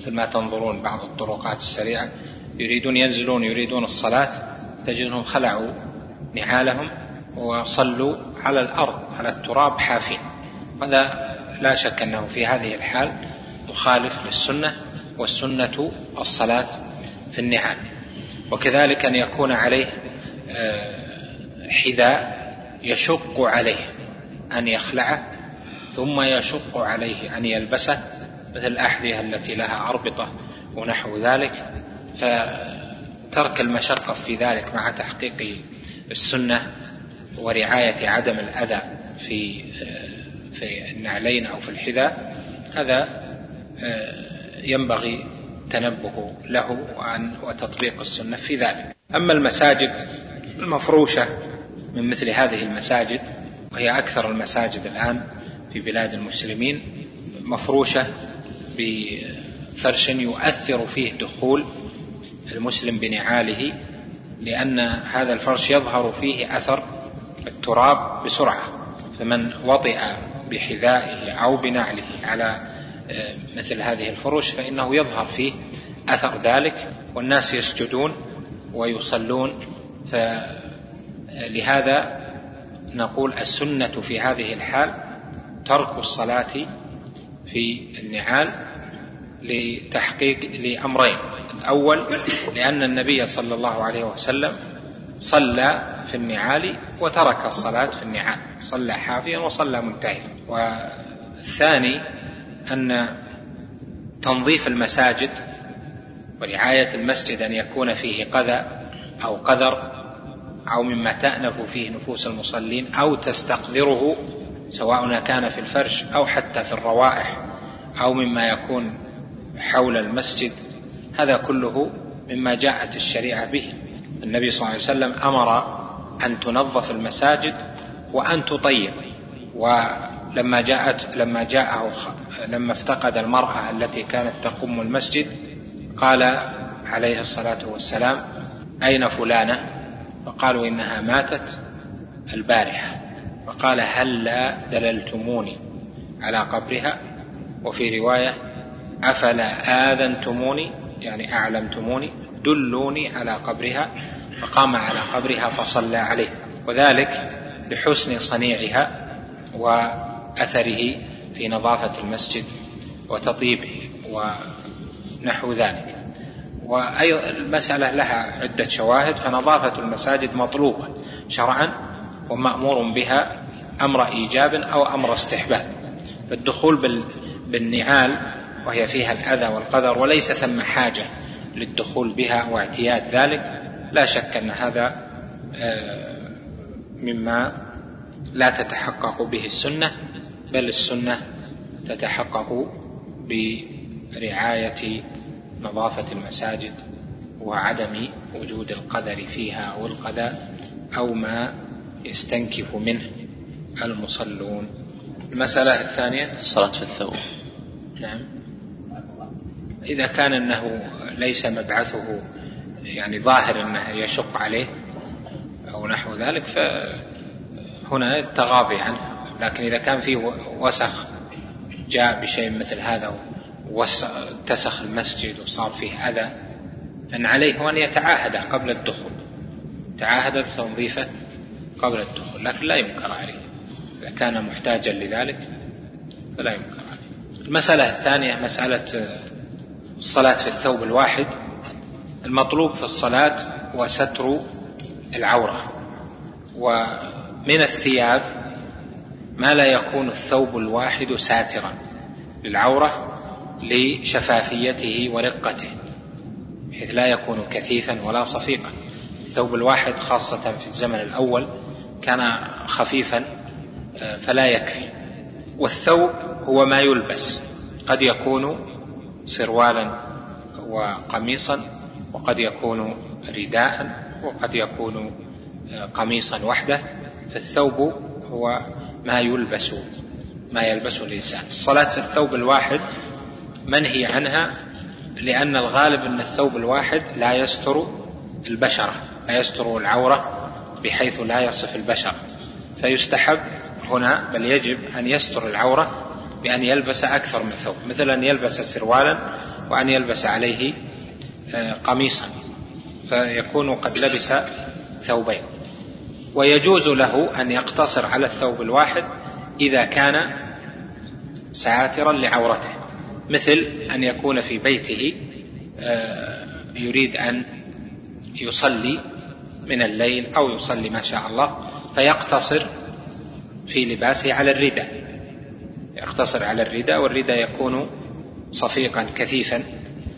S2: مثل ما تنظرون بعض الطرقات السريعة. يريدون ينزلون يريدون الصلاة. تجدهم خلعوا نعالهم وصلوا على الأرض على التراب حافين. هذا لا شك أنه في هذه الحال مخالف للسنة والسنة الصلاة في النعال. وكذلك أن يكون عليه آه، حذاء يشق عليه أن يخلعه ثم يشق عليه أن يلبسه. مثل الأحذية التي لها أربطة ونحو ذلك فترك المشقة في ذلك مع تحقيق السنة ورعاية عدم الأذى في في النعلين أو في الحذاء هذا ينبغي التنبه له وعن وتطبيق السنة في ذلك. أما المساجد المفروشة من مثل هذه المساجد وهي أكثر المساجد الآن في بلاد المسلمين مفروشة بفرش يؤثر فيه دخول المسلم بنعاله لأن هذا الفرش يظهر فيه أثر التراب بسرعة. فمن وطئ بحذائه أو بنعله على آه، مثل هذه الفروش فإنه يظهر فيه أثر ذلك والناس يسجدون ويصلون. فلهذا نقول السنة في هذه الحال ترك الصلاة في النعال لتحقيق لأمرين. الأول لأن النبي صلى الله عليه وسلم صلى في النعال وترك الصلاة في النعال صلى حافيا وصلى منتهيا. والثاني أن تنظيف المساجد ورعاية المسجد أن يكون فيه قذى أو قذر أو مما تأنف فيه نفوس المصلين أو تستقذره سواء كان في الفرش أو حتى في الروائح أو مما يكون حول المسجد هذا كله مما جاءت الشريعة به. النبي صلى الله عليه وسلم أمر أن تنظف المساجد وأن تطيب. ولما جاءت لما جاءه لما افتقد المرأة التي كانت تقوم المسجد قال عليه الصلاة والسلام أين فلانة؟ فقالوا إنها ماتت البارحة. فقال هل لا دللتموني على قبرها؟ وفي رواية أفلا آذنتموني؟ يعني أعلمتموني دلوني على قبرها فقام على قبرها فصلى عليه. وذلك لحسن صنيعها وأثره في نظافة المسجد وتطيبه ونحو ذلك. وأيضا المسألة لها عدة شواهد فنظافة المساجد مطلوبة شرعا ومأمور بها أمر إيجاب أو أمر استحباب. فالدخول بالنعال وهي فيها الأذى والقدر وليس ثم حاجة للدخول بها واعتياد ذلك لا شك أن هذا آه، مما لا تتحقق به السنة بل السنة تتحقق برعاية نظافة المساجد وعدم وجود القدر فيها أو القذى أو ما يستنكف منه المصلون. المسألة الثانية؟
S1: الصلاة في الثوب.
S2: نعم. إذا كان أنه ليس مبعثه يعني ظاهر أنه يشق عليه أو نحو ذلك فهنا التغاضي عنه. لكن إذا كان فيه وسخ جاء بشيء مثل هذا واتسخ المسجد وصار فيه أذى فإن عليه أن يتعاهد قبل الدخول. تعاهد بتنظيفه قبل الدخول لكن لا ينكر عليه. إذا كان محتاجا لذلك فلا ينكر عليه. المسألة الثانية مسألة الصلاة في الثوب الواحد. المطلوب في الصلاة هو ستر العورة. ومن الثياب ما لا يكون الثوب الواحد ساترا للعورة لشفافيته ورقته بحيث لا يكون كثيفا ولا صفيقا. الثوب الواحد خاصة في الزمن الأول كان خفيفا فلا يكفي. والثوب هو ما يلبس. قد يكون سروالا وقميصا وقد يكون رداء وقد يكون قميصا وحده. فالثوب هو ما يلبس ما يلبسه الإنسان. الصلاة في الثوب الواحد منهي عنها لأن الغالب أن الثوب الواحد لا يستر البشرة لا يستر العورة بحيث لا يصف البشرة فيستحب هنا بل يجب أن يستر العورة بأن يلبس أكثر من ثوب مثل أن يلبس سروالا وأن يلبس عليه آه، قميصا. فيكون قد لبس ثوبين. ويجوز له أن يقتصر على الثوب الواحد إذا كان ساترا لعورته مثل أن يكون في بيته آه، يريد أن يصلي من الليل أو يصلي ما شاء الله فيقتصر في لباسه على الرداء يقتصر على الرداء والرداء يكون صفيقا كثيفا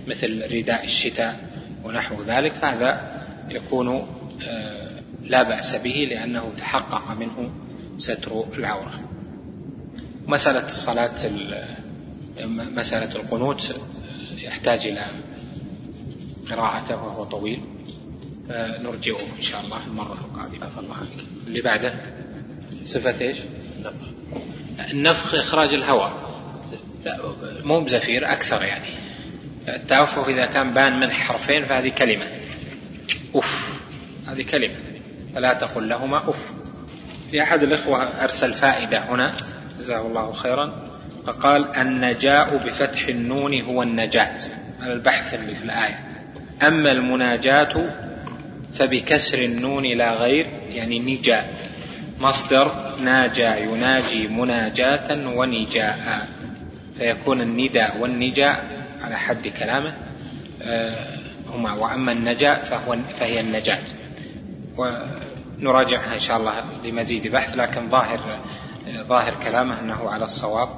S2: مثل رداء الشتاء ونحو ذلك فهذا يكون آه، لا بأس به لأنه تحقق منه ستر العورة. مسألة الصلاة مسألة القنوت يحتاج إلى قراءته وهو طويل. نرجعه إن شاء الله المرة القادمة. الله اللي بعده صفة إيش؟ النفخ إخراج الهواء. مو بزفير أكثر يعني. التأفف إذا كان بان من حرفين فهذه كلمة. أف هذه كلمة. فلا تقل لهما أف في أحد الإخوة أرسل فائدة هنا جزاه الله خيرا فقال النجاء بفتح النون هو النجاة. على البحث اللي في الآية. أما المناجاة فبكسر النون لا غير يعني نجاء. مصدر ناجى يناجي مناجاة ونجاء. فيكون النداء والنجاء على حد كلامه آه، هما. وأما النجاء فهو فهي النجاة. ونراجعها إن شاء الله لمزيد بحث لكن ظاهر ظاهر كلامه أنه على الصواب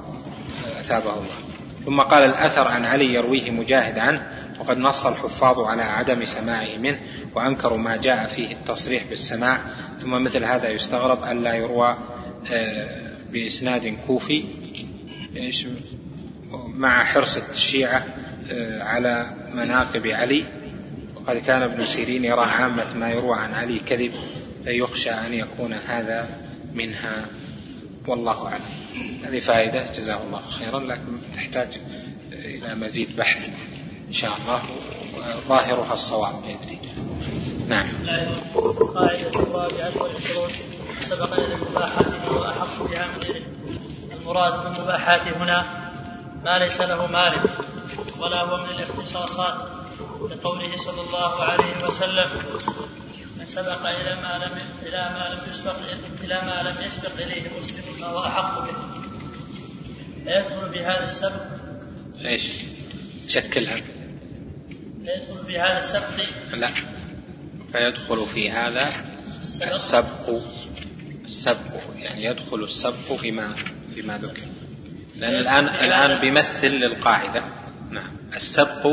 S2: أثابه الله. ثم قال الأثر عن علي يرويه مجاهد عنه وقد نص الحفاظ على عدم سماعه منه. وأنكروا ما جاء فيه التصريح بالسماع ثم مثل هذا يستغرب ألا يروى آه، بإسناد كوفي مع حرص الشيعة آه، على مناقب علي. وقد كان ابن سيرين يرى عامة ما يروى عن علي كذب فيخشى أن يكون هذا منها. والله أعلم. هذه فائدة. جزاه الله خيرا. لكن تحتاج إلى مزيد بحث إن شاء الله ظاهرها الصواب بإذن الله. نعم.
S3: القاعدة الرابعة والعشرون سبق إلى المباحات وهو أحق بها من غيره المراد بالمباحات هنا ما ليس له مالك ولا هو من الاختصاصات لقوله صلى الله عليه وسلم من سبق إلى ما لم إلى ما لم يسبق إلى ما لم يسبق إليه مسلم فهو أحق به فيدخل في هذا السبق
S2: إيش؟ شكلها
S3: فيدخل في هذا السبق
S2: لا. فيدخل في هذا السبق السبق يعني يدخل السبق فيما فيما ذكر. لأن الآن الآن بيمثل للقاعدة. نعم. السبق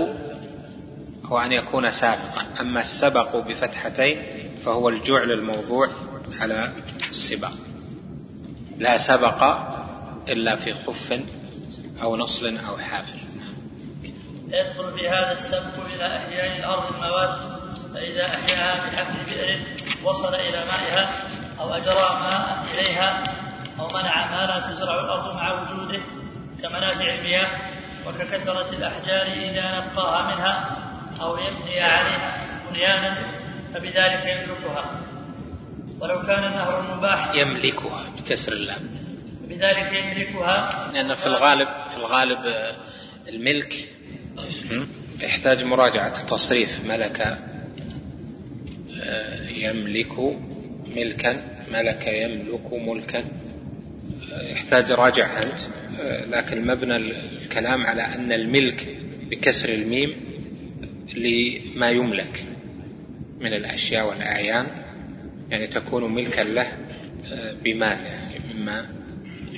S2: هو أن يكون سابقا. أما السبق بفتحتين فهو الجعل الموضوع على السباق. لا سبق إلا في خف أو نصل أو حافل
S3: يدخل في هذا السبق إلى أحياء الأرض المواد فإذا أحياها بحفر بئر وصل إلى مائها أو أجرى ماء إليها أو منع ما لا تزرع الأرض مع وجوده كمنافع المياه وككثرة الأحجار إذا نقاها منها أو يبني عليها بنيانا فبذلك يملكها. ولو كان نهر المباح
S2: يملكها بكسر اللام.
S3: بذلك يملكها.
S2: لأن في الغالب في الغالب الملك يحتاج مراجعة التصريف ملك آه، يملك ملكا ملك يملك ملكا. يحتاج راجع أنت. لكن مبنى الكلام على أن الملك بكسر الميم لما يملك من الأشياء والأعيان. يعني تكون ملكا له بمال يعني مما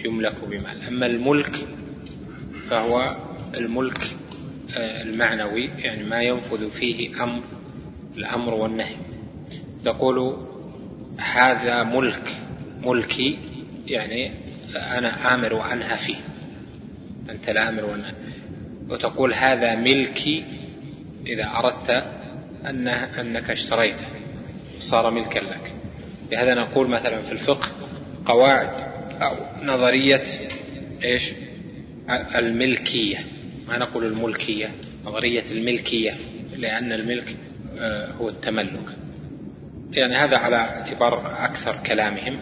S2: يملك بمال. أما الملك فهو الملك المعنوي يعني ما ينفذ فيه أمر الأمر والنهي. تقول هذا ملك ملكي يعني أنا آمر عنها فيه. أنت الآمر والنهي وتقول هذا ملكي إذا أردت أنه أنك اشتريته. صار ملكا لك. لهذا نقول مثلا في الفقه قواعد أو نظرية إيش؟ الملكية. ما نقول الملكية نظرية الملكية لأن الملك آه، هو التملك. يعني هذا على اعتبار أكثر كلامهم.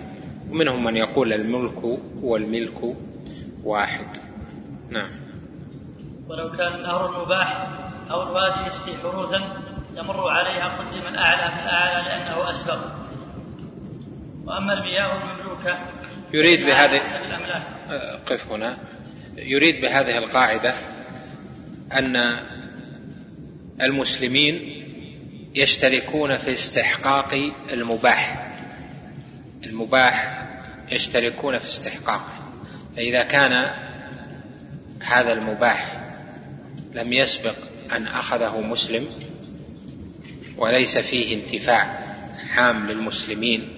S2: ومنهم من يقول الملك هو الملك واحد. نعم.
S3: ولو كان النهر المباح أو الوادي يسقي حروثا يمر عليها قدم الأعلى في الأعلى لأنه أسبق. وأما المياه المملوكة
S2: يريد بهذه قف هنا. يريد بهذه القاعدة أن المسلمين يشتركون في استحقاق المباح. المباح يشتركون في استحقاقه فإذا كان هذا المباح لم يسبق أن أخذه مسلم وليس فيه انتفاع عام للمسلمين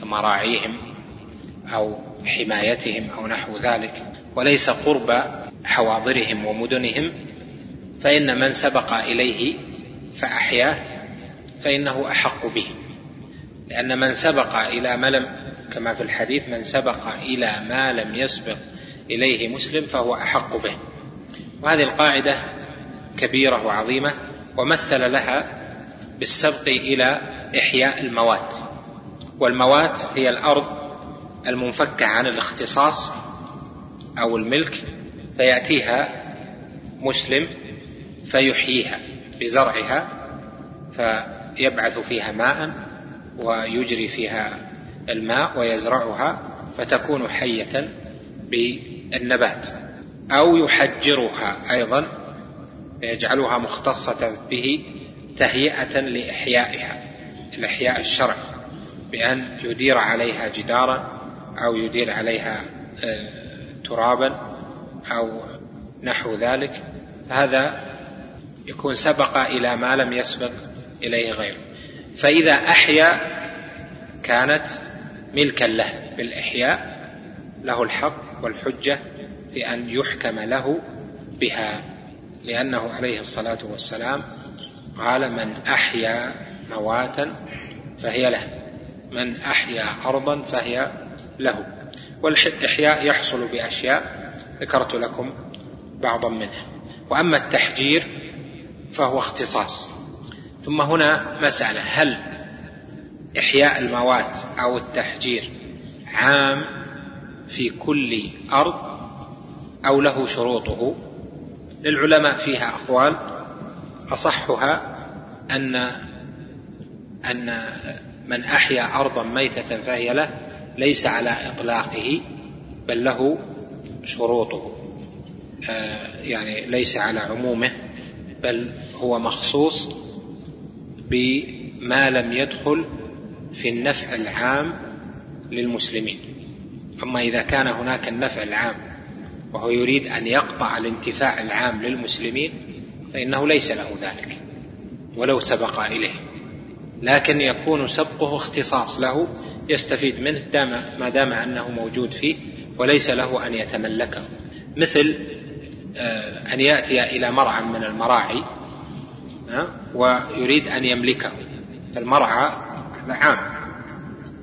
S2: كمراعيهم أو حمايتهم أو نحو ذلك وليس قرب حواضرهم ومدنهم فإن من سبق إليه فأحياه فإنه أحق به. لأن من سبق إلى ما لم كما في الحديث من سبق إلى ما لم يسبق إليه مسلم فهو أحق به. وهذه القاعدة كبيرة وعظيمة ومثل لها بالسبق إلى إحياء الموات. والموات هي الأرض المنفكة عن الاختصاص أو الملك فيأتيها مسلم فيحييها بزرعها فيبعث فيها ماء ويجري فيها الماء ويزرعها فتكون حية بالنبات. أو يحجرها أيضا فيجعلها مختصة به تهيئة لإحيائها الإحياء الشرعي بأن يدير عليها جدارا أو يدير عليها آه، ترابا أو نحو ذلك. هذا يكون سبق إلى ما لم يسبق إليه غيره فإذا أحيا كانت ملكا له بالإحياء له الحق والحجة في أن يحكم له بها لأنه عليه الصلاة والسلام قال من أحيا مواتا فهي له من أحيا أرضا فهي له. والإحياء يحصل بأشياء ذكرت لكم بعضا منها. وأما التحجير فهو اختصاص. ثم هنا مسألة هل إحياء الموات أو التحجير عام في كل أرض أو له شروطه؟ للعلماء فيها أقوال. أصحها أن أن من أحيا أرضا ميتة فهي له ليس على إطلاقه بل له شروطه. آه، يعني ليس على عمومه بل هو مخصوص بما لم يدخل في النفع العام للمسلمين. أما إذا كان هناك النفع العام وهو يريد أن يقطع الانتفاع العام للمسلمين فإنه ليس له ذلك ولو سبق إليه. لكن يكون سبقه اختصاص له يستفيد منه دام ما دام أنه موجود فيه وليس له أن يتملكه. مثل آه، أن يأتي إلى مرعى من المراعي ويريد أن يملكه. فالمرعى هذا عام.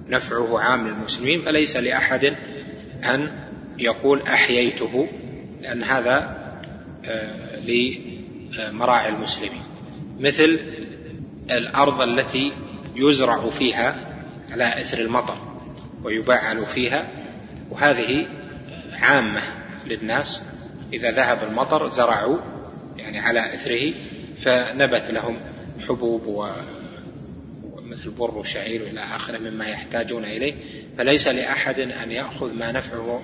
S2: نفعه عام للمسلمين فليس لأحد أن يقول أحييته لأن هذا آه، لمراعي المسلمين. مثل الأرض التي يزرع فيها على إثر المطر ويبعل فيها وهذه عامة للناس. إذا ذهب المطر زرعوا يعني على إثره. فنبت لهم حبوب مثل بر وشعير إلى آخره مما يحتاجون إليه فليس لأحد أن يأخذ ما نفعه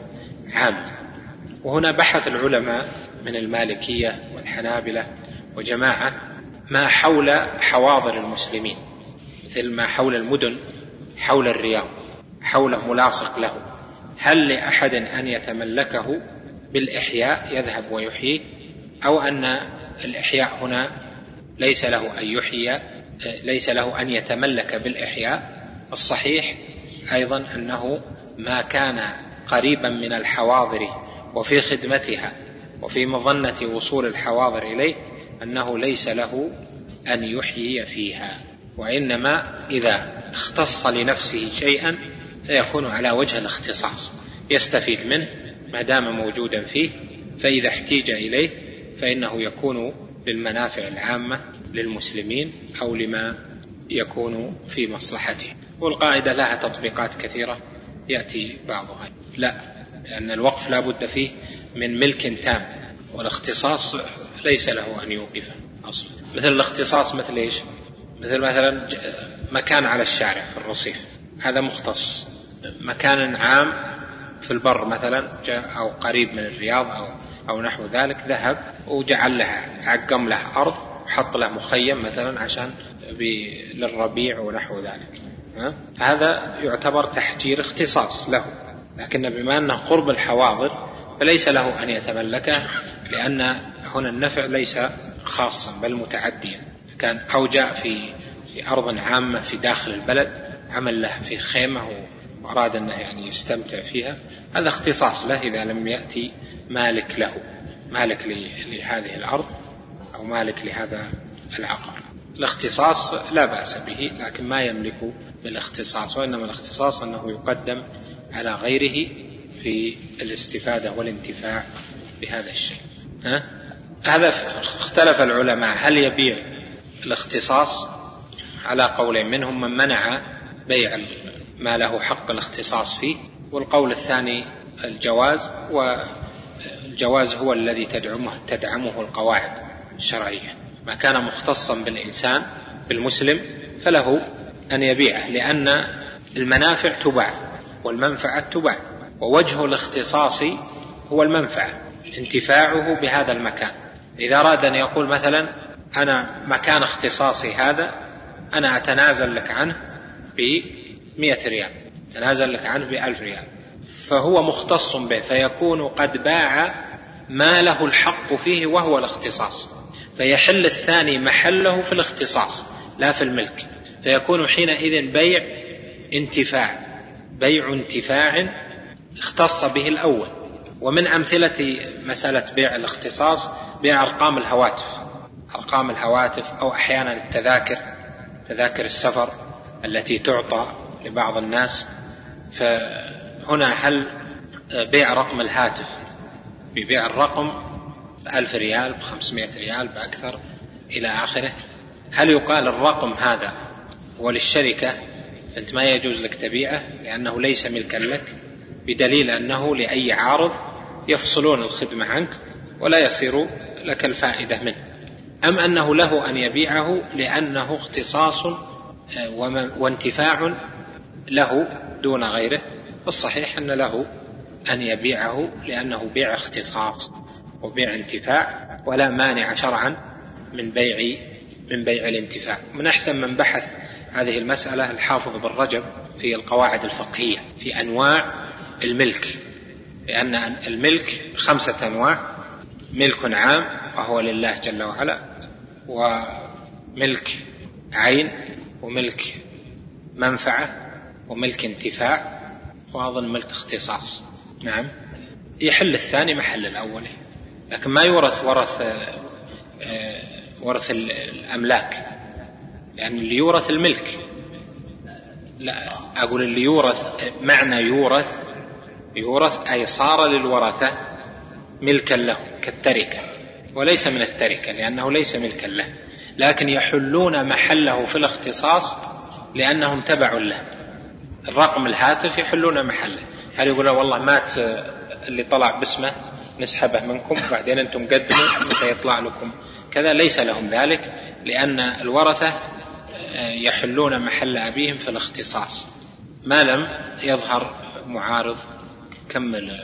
S2: عام. وهنا بحث العلماء من المالكية والحنابلة وجماعة ما حول حواضر المسلمين مثل ما حول المدن حول الرياض حوله ملاصق له. هل لأحد أن يتملكه بالإحياء يذهب ويحييه أو أن الإحياء هنا ليس له أن يحيي ليس له أن يتملك بالإحياء. الصحيح أيضا أنه ما كان قريبا من الحواضر وفي خدمتها وفي مظنة وصول الحواضر إليه أنه ليس له أن يحيي فيها وإنما إذا اختص لنفسه شيئا فيكون على وجه الاختصاص يستفيد منه ما دام موجودا فيه فإذا احتيج إليه فإنه يكون للمنافع العامة للمسلمين أو لما يكون في مصلحته والقاعدة لها تطبيقات كثيرة يأتي بعضها. لا لأن الوقف لا بد فيه من ملك تام والاختصاص ليس له أن يوقفه أصلا. مثل الاختصاص مثل إيش؟ مثل مثلا مكان على الشارع في الرصيف. هذا مختص. مكان عام في البر مثلا أو قريب من الرياض أو أو نحو ذلك ذهب وجعل له عقم له أرض وحط له مخيم مثلا عشان للربيع ونحو ذلك. هذا يعتبر تحجير اختصاص له. لكن بما أنه قرب الحواضر فليس له أن يتملكه لأن هنا النفع ليس خاصا بل متعديا. كان أو جاء في في أرض عامة في داخل البلد عمل له في خيمة وأراد أنه يعني يستمتع فيها. هذا اختصاص له إذا لم يأتي مالك له مالك لهذه الأرض أو مالك لهذا العقار. الاختصاص لا بأس به لكن ما يملك بالاختصاص وإنما الاختصاص أنه يقدم على غيره في الاستفادة والانتفاع بهذا الشيء. ها؟ هذا اختلف العلماء. هل يبيع الاختصاص؟ على قولين منهم من منع بيع ما له حق الاختصاص فيه. والقول الثاني الجواز والجواز هو الذي تدعمه تدعمه القواعد الشرعية. ما كان مختصا بالإنسان بالمسلم فله أن يبيعه لأن المنافع تباع والمنفعة تباع ووجه الاختصاص هو المنفعة انتفاعه بهذا المكان. إذا أراد أن يقول مثلا أنا مكان اختصاصي هذا أنا أتنازل لك عنه بمئة ريال تنازل لك عنه بألف ريال. فهو مختص به فيكون قد باع ما له الحق فيه وهو الاختصاص. فيحل الثاني محله في الاختصاص لا في الملك. فيكون حينئذ بيع انتفاع بيع انتفاع اختص به الأول. ومن أمثلة مسألة بيع الاختصاص بيع أرقام الهواتف. أرقام الهواتف أو أحيانا التذاكر تذاكر السفر التي تعطى لبعض الناس. فهنا هل بيع رقم الهاتف. ببيع الرقم بألف ريال بخمسمائة ريال بأكثر إلى آخره. هل يقال الرقم هذا هو للشركة؟ أنت ما يجوز لك تبيعه لأنه ليس ملكا لك بدليل أنه لأي عارض يفصلون الخدمة عنك ولا يصير لك الفائدة منه. أم أنه له أن يبيعه لأنه اختصاص آه، وانتفاع له دون غيره؟ الصحيح أن له أن يبيعه لأنه بيع اختصاص وبيع انتفاع ولا مانع شرعا من بيع من بيع الانتفاع. من أحسن من بحث هذه المسألة الحافظ بن رجب في القواعد الفقهية في أنواع الملك لأن الملك خمسة أنواع ملك عام وهو لله جل وعلا وملك عين وملك منفعة وملك انتفاع وأظن ملك اختصاص. نعم. يحل الثاني محل الأول. لكن ما يورث ورث آه، ورث الأملاك. لأن اللي يورث الملك. لا أقول اللي يورث معنى يورث يورث أي صار للورثة ملكا له كالتركة. وليس من التركة لأنه ليس ملكا له. لكن يحلون محله في الاختصاص لأنهم تبع له. الرقم الهاتف يحلون محله. هل يقول والله مات اللي طلع باسمه نسحبه منكم بعدين أنتم قدموا متى يطلع لكم؟ كذا ليس لهم ذلك لأن الورثة يحلون محل أبيهم في الاختصاص. ما لم يظهر معارض كمل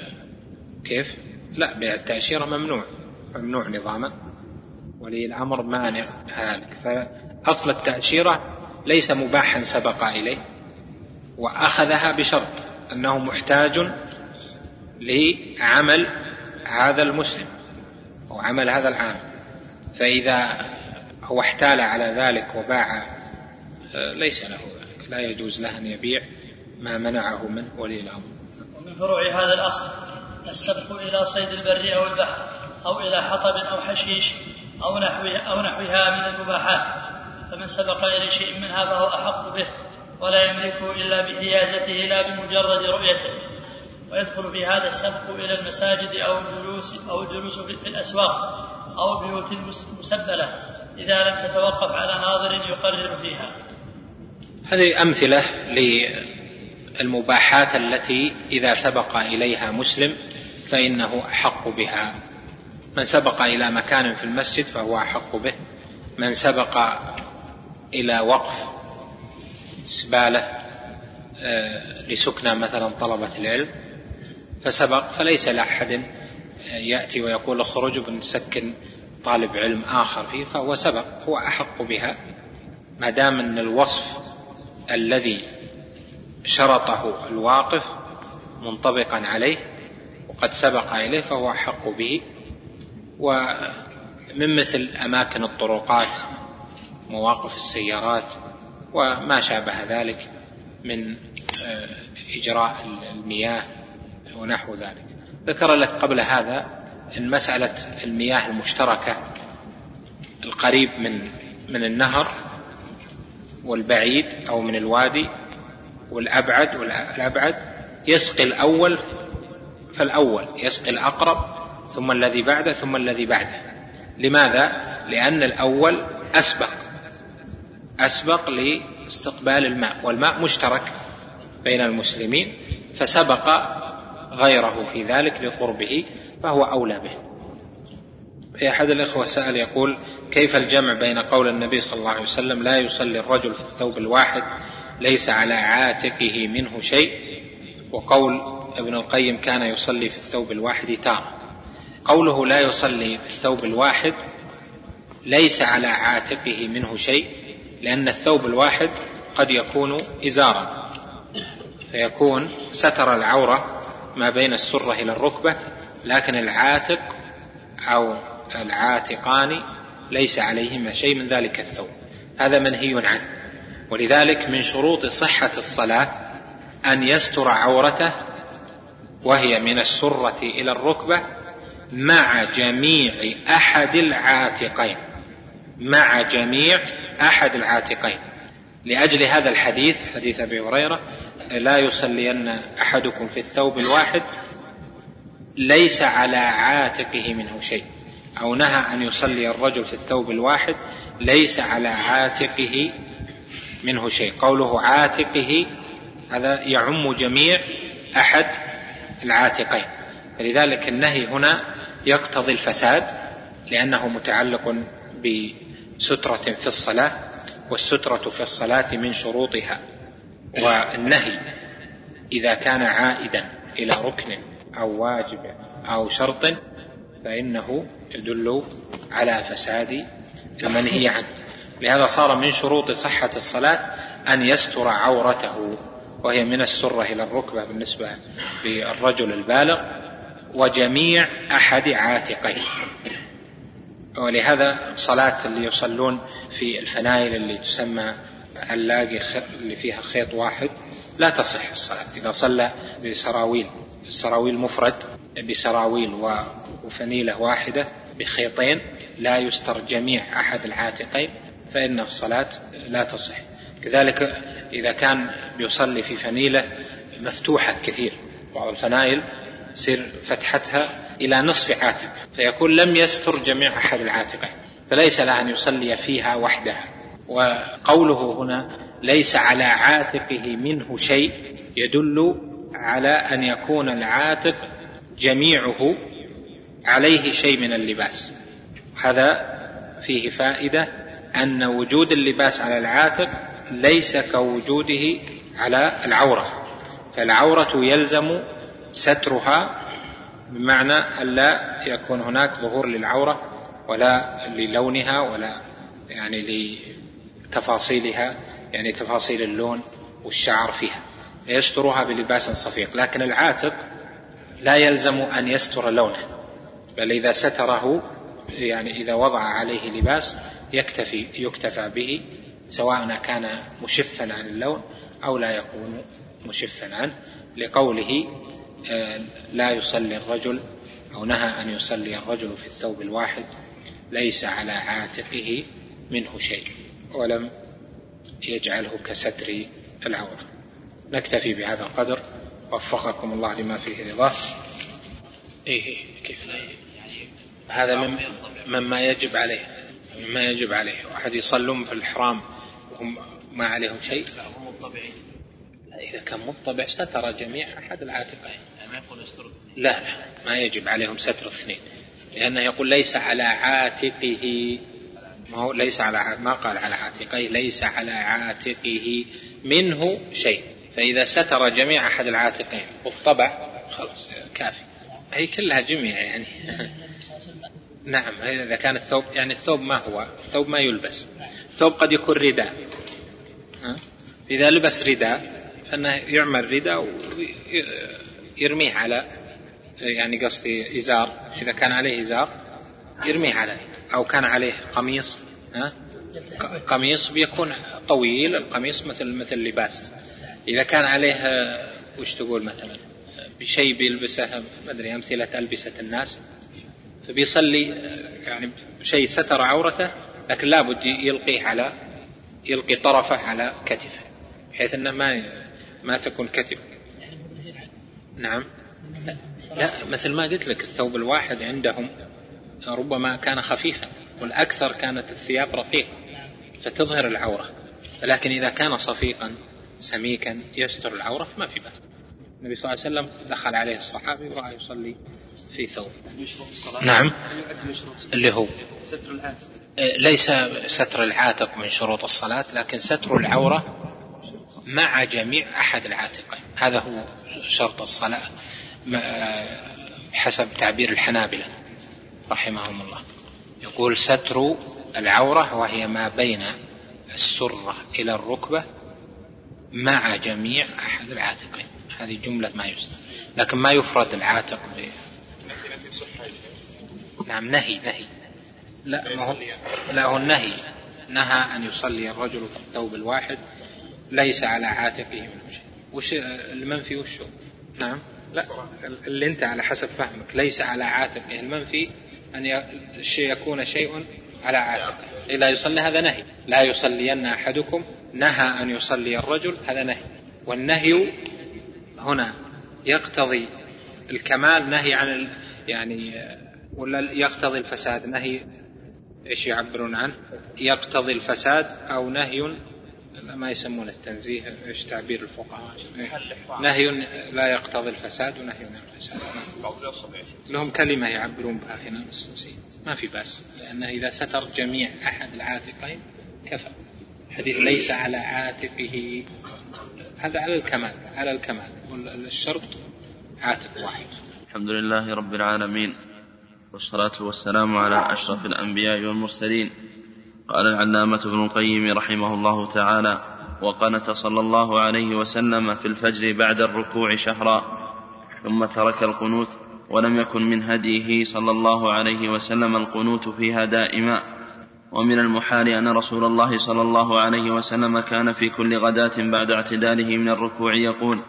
S2: كيف؟ لا بيع التأشيرة ممنوع ممنوع نظاما. ولي الأمر مانع ذلك. فأصل التأشيرة ليس مباحا سبق إليه. وأخذها بشرط أنه محتاج لعمل هذا المسلم أو عمل هذا العام. فإذا هو احتال على ذلك وباع ليس له ذلك لا يجوز له أن يبيع ما منعه من ولي الأمر.
S3: ومن فروع هذا الأصل السبق إلى صيد البر أو البحر أو إلى حطب أو حشيش أو نحوها أو نحوها من المباحات فمن سبق إلى شيء منها فهو أحق به. ولا يملكه إلا بحيازته لا بمجرد رؤيته ويدخل في هذا السبق إلى المساجد أو الجلوس أو الجلوس في الأسواق أو البيوت المسبلة إذا لم تتوقف على ناظر يقرر فيها.
S2: هذه أمثلة للمباحات التي إذا سبق إليها مسلم فإنه أحق بها. من سبق إلى مكان في المسجد فهو أحق به من سبق إلى وقف سبالة آه، لسكنى مثلا طلبة العلم. فسبق فليس لأحد آه، يأتي ويقول اخرج بنسكن طالب علم آخر. فيه فهو سبق هو أحق بها ما دام أن الوصف الذي شرطه الواقف منطبقا عليه وقد سبق إليه فهو أحق به. ومن مثل أماكن الطرقات مواقف السيارات وما شابه ذلك من آه، إجراء المياه ونحو ذلك. ذكر لك قبل هذا أن مسألة المياه المشتركة القريب من من النهر والبعيد أو من الوادي والأبعد والأبعد يسقي الأول فالأول يسقي الأقرب ثم الذي بعده ثم الذي بعده. لماذا؟ لأن الأول أسبق. أسبق لاستقبال الماء والماء مشترك بين المسلمين فسبق غيره في ذلك لقربه فهو أولى به. في أحد الإخوة سأل يقول كيف الجمع بين قول النبي صلى الله عليه وسلم لا يصلي الرجل في الثوب الواحد ليس على عاتقه منه شيء وقول ابن القيم كان يصلي في الثوب الواحد تارة قوله لا يصلي في الثوب الواحد ليس على عاتقه منه شيء لأن الثوب الواحد قد يكون إزارا. فيكون ستر العورة ما بين السرة إلى الركبة لكن العاتق أو العاتقان ليس عليهما شيء من ذلك الثوب. هذا منهي عنه. ولذلك من شروط صحة الصلاة أن يستر عورته وهي من السرة إلى الركبة مع جميع أحد العاتقين. مع جميع أحد العاتقين. لأجل هذا الحديث حديث أبي هريرة لا يصلين أحدكم في الثوب الواحد ليس على عاتقه منه شيء. أو نهى أن يصلي الرجل في الثوب الواحد ليس على عاتقه منه شيء. قوله عاتقه هذا يعم جميع أحد العاتقين. فلذلك النهي هنا يقتضي الفساد لأنه متعلق بسترة في الصلاة والسترة في الصلاة من شروطها. والنهي إذا كان عائدا إلى ركن أو واجب أو شرط فإنه يدل على فساد المنهي عنه. لهذا صار من شروط صحة الصلاة أن يستر عورته وهي من السرة إلى الركبة بالنسبة للرجل البالغ وجميع أحد عاتقيه. ولهذا صلاة اللي يصلون في الفنايل اللي تسمى علاقة اللي فيها خيط واحد لا تصح الصلاة. إذا صلى بسراويل السراويل مفرد بسراويل وفنيلة واحدة بخيطين لا يستر جميع أحد العاتقين فإن الصلاة لا تصح. كذلك إذا كان يصلي في فنيلة مفتوحة كثير بعض الفنائل يصير فتحتها إلى نصف عاتق فيكون لم يستر جميع أحد العاتقين فليس له أن يصلي فيها وحدها. وقوله هنا ليس على عاتقه منه شيء يدل على أن يكون العاتق جميعه عليه شيء من اللباس. هذا فيه فائدة أن وجود اللباس على العاتق ليس كوجوده على العورة فالعورة يلزم سترها بمعنى ألا يكون هناك ظهور للعورة ولا للونها ولا يعني لتفاصيلها يعني تفاصيل اللون والشعر فيها. يسترها بلباس صفيق. لكن العاتق لا يلزم أن يستر لونه بل إذا ستره يعني إذا وضع عليه لباس يكتفي يكتفى به سواء كان مشفا عن اللون أو لا يكون مشفا عنه لقوله لا يصلي الرجل أو نهى أن يصلي الرجل في الثوب الواحد ليس على عاتقه منه شيء ولم يجعله كستر العورة. نكتفي بهذا القدر. وفقكم الله لما فيه رضاه. إيه كيف؟ لا يعني هذا من مما يجب عليه مما يجب عليه. واحد يصلون في الإحرام وهم ما عليهم شيء.
S3: لا هم مطبعين
S2: إذا كان مطبع ستر جميع أحد العاتقين.
S3: يعني ما يقول
S2: لا لا ما يجب عليهم ستر اثنين. لأنه يقول ليس على عاتقه ما هو ليس على ما قال على عاتقه ليس على عاتقه منه شيء. فإذا ستر جميع أحد العاتقين والطبع خلاص كافي. هي كلها جميع يعني. نعم إذا كان الثوب يعني الثوب ما هو؟ الثوب ما يلبس. الثوب قد يكون رداء إذا لبس رداء فإنه يعمل رداء ويرميه على يعني قصدي إزار إذا كان عليه إزار يرميه عليه أو كان عليه قميص ها؟ قميص بيكون طويل القميص مثل مثل لباسه إذا كان عليه وش تقول مثلا؟ بشيء بيلبسه ما أدري أمثلة ألبسة الناس. فبيصلي يعني شيء ستر عورته لكن لابد يلقيه على يلقي طرفه على كتفه بحيث إنه ما ما تكون كتف. نعم. لا مثل ما قلت لك الثوب الواحد عندهم ربما كان خفيفا والأكثر كانت الثياب رقيقة فتظهر العورة. لكن إذا كان صفيقا سميكا يستر العورة ما في بأس. النبي صلى الله عليه وسلم دخل عليه الصحابي ورأى يصلي في ثوب. نعم. اللي هو ستر العاتق ليس ستر العاتق من شروط الصلاة لكن ستر العورة مع جميع أحد العاتقين. هذا هو شرط الصلاة حسب تعبير الحنابلة رحمهم الله. يقول ستر العورة وهي ما بين السرة إلى الركبة مع جميع أحد العاتقين. هذه جملة ما يستثنى لكن ما يفرد العاتق ب... نعم نهي نهي. لا هو لا هو النهي. نهى أن يصلي الرجل في الثوب الواحد ليس على عاتقه من شيء. وش المنفي وش نعم. لا اللي انت على حسب فهمك ليس على عاتقه المنفي أن الشيء يكون شيء على عاتقه لا يصلي هذا نهي. لا يصلين أحدكم نهى أن يصلي الرجل هذا نهي. والنهي هنا يقتضي الكمال نهي عن يعني ولا يقتضي الفساد؟ نهي إيش يعبرون عنه؟ يقتضي الفساد أو نهي ما يسمون التنزيه إيش تعبير الفقهاء؟ نهي لا يقتضي الفساد ونهي عن الفساد. لهم كلمة يعبرون بها هنا ما في بأس لأنه إذا ستر جميع أحد العاتقين كفى. حديث ليس على عاتقه. هذا على الكمال على الكمال. الشرط عاتق واحد.
S1: الحمد لله رب العالمين والصلاة والسلام على أشرف الأنبياء والمرسلين قال العلامة ابن القيم رحمه الله تعالى وقنت صلى الله عليه وسلم في الفجر بعد الركوع شهرا ثم ترك القنوت ولم يكن من هديه صلى الله عليه وسلم القنوت فيها دائما. ومن المحال أن رسول الله صلى الله عليه وسلم كان في كل غداة بعد اعتداله من الركوع يقول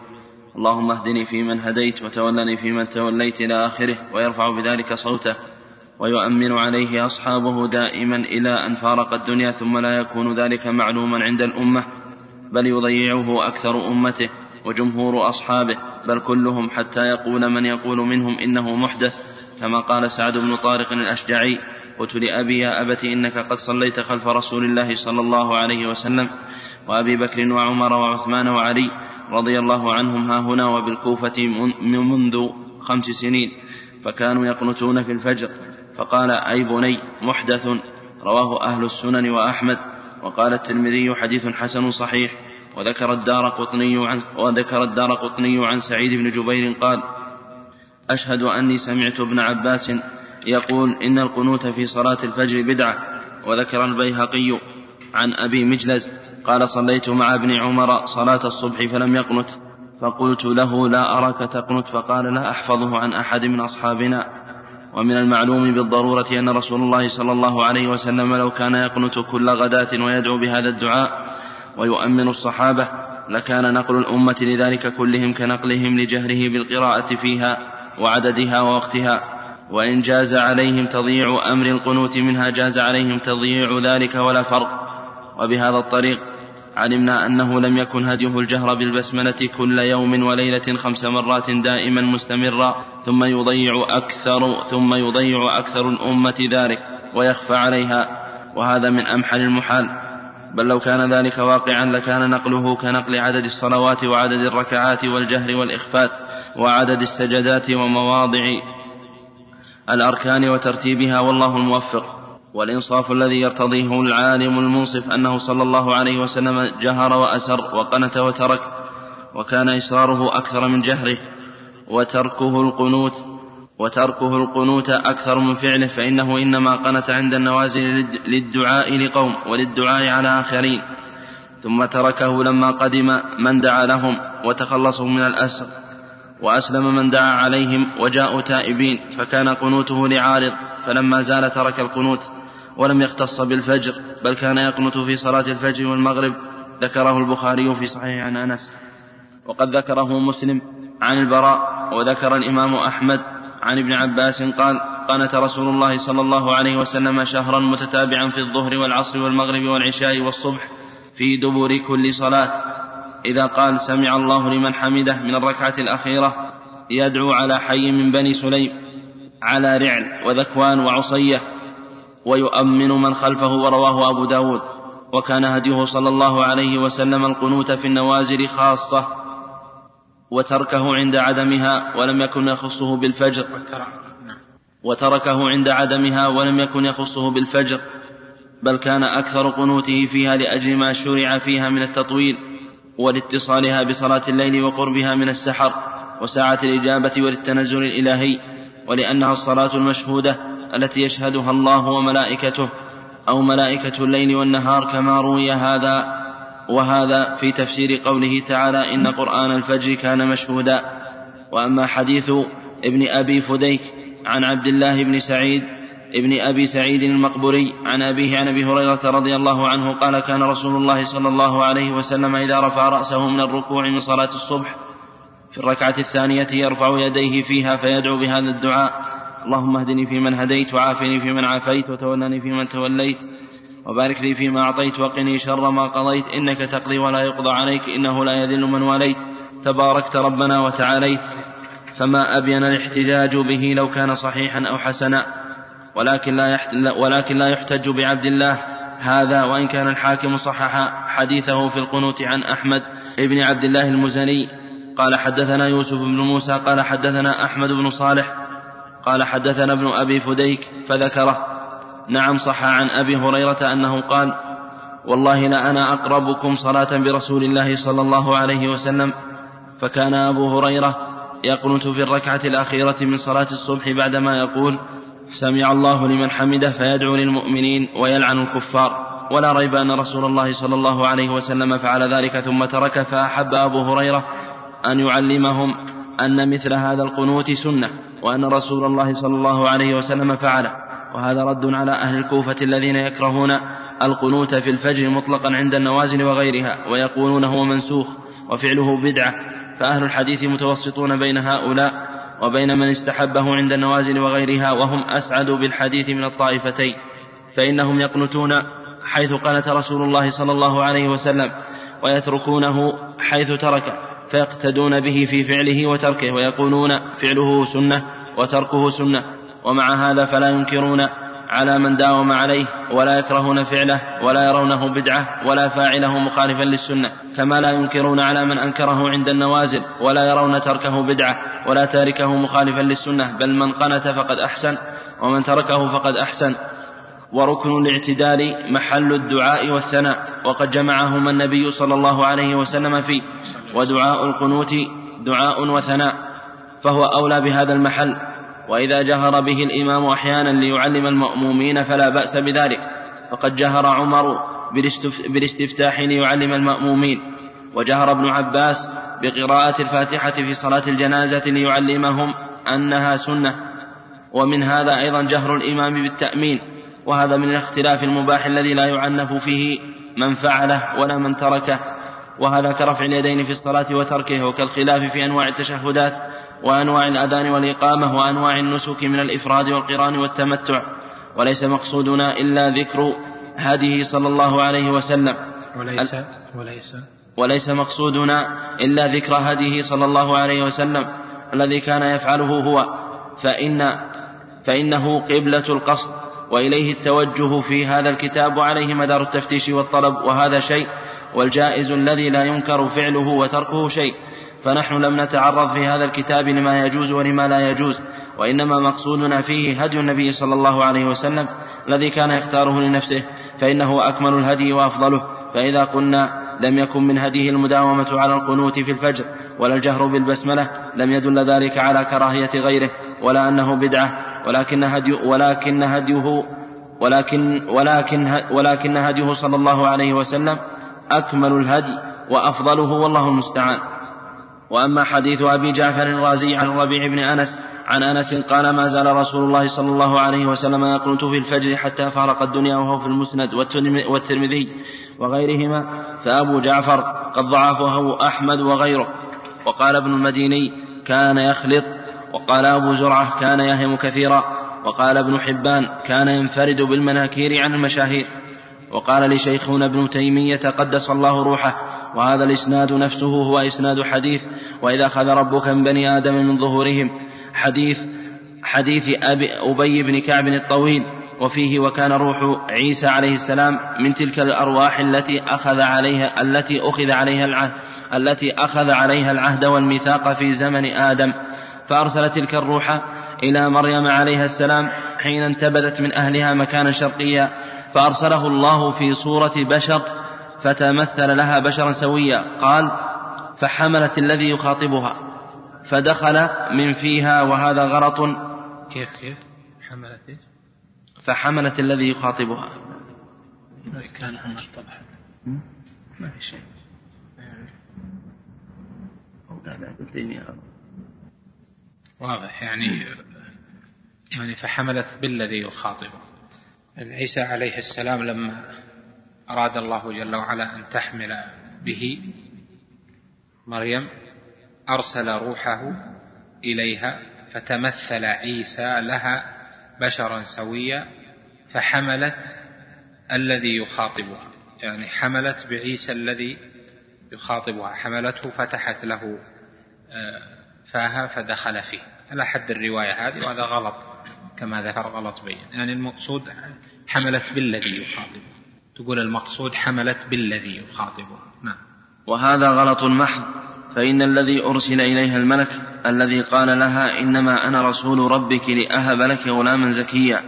S1: اللهم اهدني فيمن هديت وتولني فيمن توليت إلى آخره ويرفع بذلك صوته ويؤمن عليه أصحابه دائما إلى أن فارق الدنيا ثم لا يكون ذلك معلوما عند الأمة بل يضيعه أكثر أمته وجمهور أصحابه بل كلهم حتى يقول من يقول منهم إنه محدث كما قال سعد بن طارق الأشجعي قلت لأبي يا أبت إنك قد صليت خلف رسول الله صلى الله عليه وسلم وأبي بكر وعمر وعثمان وعلي رضي الله عنهم ها هنا وبالكوفة منذ خمس سنين فكانوا يقنتون في الفجر. فقال أي بني محدث رواه أهل السنن وأحمد وقال الترمذي حديث حسن صحيح وذكر الدار قطني عن وذكر الدار قطني عن سعيد بن جبير قال أشهد أني سمعت ابن عباس يقول إن القنوت في صلاة الفجر بدعة وذكر البيهقي عن أبي مجلز قال صليت مع ابن عمر صلاة الصبح فلم يقنت فقلت له لا أراك تقنت؟ فقال لا أحفظه عن أحد من أصحابنا. ومن المعلوم بالضرورة أن رسول الله صلى الله عليه وسلم لو كان يقنت كل غداة ويدعو بهذا الدعاء ويؤمن الصحابة لكان نقل الأمة لذلك كلهم كنقلهم لجهره بالقراءة فيها وعددها ووقتها. وإن جاز عليهم تضييع أمر القنوت منها جاز عليهم تضييع ذلك ولا فرق. وبهذا الطريق علمنا أنه لم يكن هديه الجهر بالبسملة كل يوم وليلة خمس مرات دائما مستمرا ثم يضيع أكثر ثم يضيع أكثر الأمة ذلك ويخفى عليها وهذا من أمحل المحال. بل لو كان ذلك واقعا لكان نقله كنقل عدد الصلوات وعدد الركعات والجهر والإخفات وعدد السجدات ومواضع الأركان وترتيبها والله الموفق. والإنصاف الذي يرتضيه العالم المنصف أنه صلى الله عليه وسلم جهر وأسر وقنت وترك وكان إصراره أكثر من جهره وتركه القنوت وتركه القنوت أكثر من فعله فإنه إنما قنت عند النوازل للدعاء لقوم وللدعاء على آخرين ثم تركه لما قدم من دعا لهم وتخلصوا من الأسر وأسلم من دعا عليهم وجاءوا تائبين فكان قنوته لعارض فلما زال ترك القنوت ولم يختص بالفجر بل كان يقنت في صلاة الفجر والمغرب. ذكره البخاري في صحيح عن أنس. وقد ذكره مسلم عن البراء وذكر الإمام أحمد عن ابن عباس قال قنت رسول الله صلى الله عليه وسلم شهرا متتابعا في الظهر والعصر والمغرب والعشاء والصبح في دبر كل صلاة. إذا قال سمع الله لمن حمده من الركعة الأخيرة يدعو على حي من بني سليم على رعل وذكوان وعصية ويؤمن من خلفه ورواه أبو داود وكان هديه صلى الله عليه وسلم القنوت في النوازل خاصة وتركه عند عدمها ولم يكن يخصه بالفجر وتركه عند عدمها ولم يكن يخصه بالفجر بل كان أكثر قنوته فيها لأجل ما شرع فيها من التطويل ولاتصالها بصلاة الليل وقربها من السحر وساعة الإجابة وللتنزل الإلهي ولأنها الصلاة المشهودة التي يشهدها الله وملائكته أو ملائكة الليل والنهار كما روي هذا وهذا في تفسير قوله تعالى إن قرآن الفجر كان مشهودا. وأما حديث ابن أبي فديك عن عبد الله بن سعيد ابن أبي سعيد المقبري عن أبيه عن أبي هريرة رضي الله عنه قال كان رسول الله صلى الله عليه وسلم إذا رفع رأسه من الركوع من صلاة الصبح في الركعة الثانية يرفع يديه فيها فيدعو بهذا الدعاء. اللهم اهدني فيمن هديت وعافني فيمن عافيت وتولني فيمن توليت وبارك لي فيما أعطيت وقني شر ما قضيت إنك تقضي ولا يقضى عليك إنه لا يذل من واليت تباركت ربنا وتعاليت فما أبين الاحتجاج به لو كان صحيحا أو حسنا ولكن لا, ولكن لا يحتج بعبد الله هذا وإن كان الحاكم صحح حديثه في القنوت عن أحمد بن عبد الله المزني قال حدثنا يوسف بن موسى قال حدثنا أحمد بن صالح قال حدثنا ابن أبي فديك فذكره. نعم صح عن أبي هريرة أنه قال والله لأنا أقربكم صلاة برسول الله صلى الله عليه وسلم. فكان أبو هريرة يقنت في الركعة الأخيرة من صلاة الصبح بعدما يقول سمع الله لمن حمده فيدعو للمؤمنين ويلعن الكفار. ولا ريب أن رسول الله صلى الله عليه وسلم فعل ذلك ثم ترك فأحب أبو هريرة أن يعلمهم أن مثل هذا القنوت سنة وأن رسول الله صلى الله عليه وسلم فعله وهذا رد على أهل الكوفة الذين يكرهون القنوت في الفجر مطلقا عند النوازل وغيرها ويقولون هو منسوخ وفعله بدعة. فأهل الحديث متوسطون بين هؤلاء وبين من استحبه عند النوازل وغيرها وهم أسعد بالحديث من الطائفتين. فإنهم يقنتون حيث قنت رسول الله صلى الله عليه وسلم ويتركونه حيث ترك. فيقتدون به في فعله وتركه ويقولون فعله سنة وتركه سنة ومع هذا فلا ينكرون على من داوم عليه ولا يكرهون فعله ولا يرونه بدعة ولا فاعله مخالفا للسنة كما لا ينكرون على من أنكره عند النوازل ولا يرون تركه بدعة ولا تاركه مخالفا للسنة بل من قنت فقد أحسن ومن تركه فقد أحسن. وركن الاعتدال محل الدعاء والثناء وقد جمعهما النبي صلى الله عليه وسلم فيه ودعاء القنوت دعاء وثناء فهو أولى بهذا المحل وإذا جهر به الإمام أحيانا ليعلم المأمومين فلا بأس بذلك فقد جهر عمر بالاستفتاح ليعلم المأمومين وجهر ابن عباس بقراءة الفاتحة في صلاة الجنازة ليعلمهم أنها سنة ومن هذا أيضا جهر الإمام بالتأمين وهذا من الاختلاف المباح الذي لا يعنف فيه من فعله ولا من تركه وهذا كرفع اليدين في الصلاة وتركه وكالخلاف في أنواع التشهدات وأنواع الأذان والإقامة وأنواع النسك من الإفراد والقران والتمتع. وليس مقصودنا إلا ذكر هديه صلى الله عليه وسلم.
S2: وليس وليس.
S1: وليس مقصودنا إلا ذكر هديه صلى الله عليه وسلم. الذي كان يفعله هو فإن فإنه قبلة القصد. وإليه التوجه في هذا الكتاب وعليه مدار التفتيش والطلب وهذا شيء والجائز الذي لا ينكر فعله وتركه شيء فنحن لم نتعرض في هذا الكتاب لما يجوز ولما لا يجوز وإنما مقصودنا فيه هدي النبي صلى الله عليه وسلم الذي كان يختاره لنفسه فإنه أكمل الهدي وأفضله فإذا قلنا لم يكن من هديه المداومة على القنوت في الفجر ولا الجهر بالبسملة لم يدل ذلك على كراهية غيره ولا أنه بدعة ولكن هدي ولكن هديه ولكن ولكن ولكن هديه صلى الله عليه وسلم أكمل الهدي وأفضله والله المستعان. وأما حديث أبي جعفر الرازي عن الربيع بن أنس عن أنس قال ما زال رسول الله صلى الله عليه وسلم يقنت في الفجر حتى فارق الدنيا وهو في المسند والترمذي وغيرهما فأبو جعفر قد ضعفه أحمد وغيره. وقال ابن المديني كان يخلط وقال أبو زرعة كان يهم كثيرا وقال ابن حبان كان ينفرد بالمناكير عن المشاهير وقال لشيخنا ابن تيمية قدس الله روحه وهذا الإسناد نفسه هو إسناد حديث وإذا أخذ ربك من بني آدم من ظهورهم حديث حديث أبي أبي بن كعب الطويل وفيه وكان روح عيسى عليه السلام من تلك الأرواح التي أخذ عليها التي أخذ عليها العهد التي أخذ عليها العهد والميثاق في زمن آدم. فأرسل تلك الروح إلى مريم عليها السلام حين انتبذت من أهلها مكانا شرقيا فأرسله الله في صورة بشر فتمثل لها بشرا سويا. قال فحملت الذي يخاطبها فدخل من فيها وهذا غلط
S2: كيف كيف؟ حملت إيش؟
S1: فحملت الذي يخاطبها.
S2: كان عمر طبعا. ما في شيء. واضح. يعني يعني فحملت بالذي يخاطبه عيسى عليه السلام لما أراد الله جل وعلا أن تحمل به مريم أرسل روحه إليها فتمثل عيسى لها بشرا سويا فحملت الذي يخاطبها. يعني حملت بعيسى الذي يخاطبها. حملته فتحت له آه، فاها فدخل فيه. على حد الرواية هذه وهذا غلط كما ذكر غلط بين. يعني المقصود حملت بالذي يخاطبه. تقول المقصود حملت بالذي يخاطبه. نعم.
S1: وهذا غلط محض. فإن الذي أرسل إليها الملك الذي قال لها إنما أنا رسول ربك لأهب لك غلاما زكيا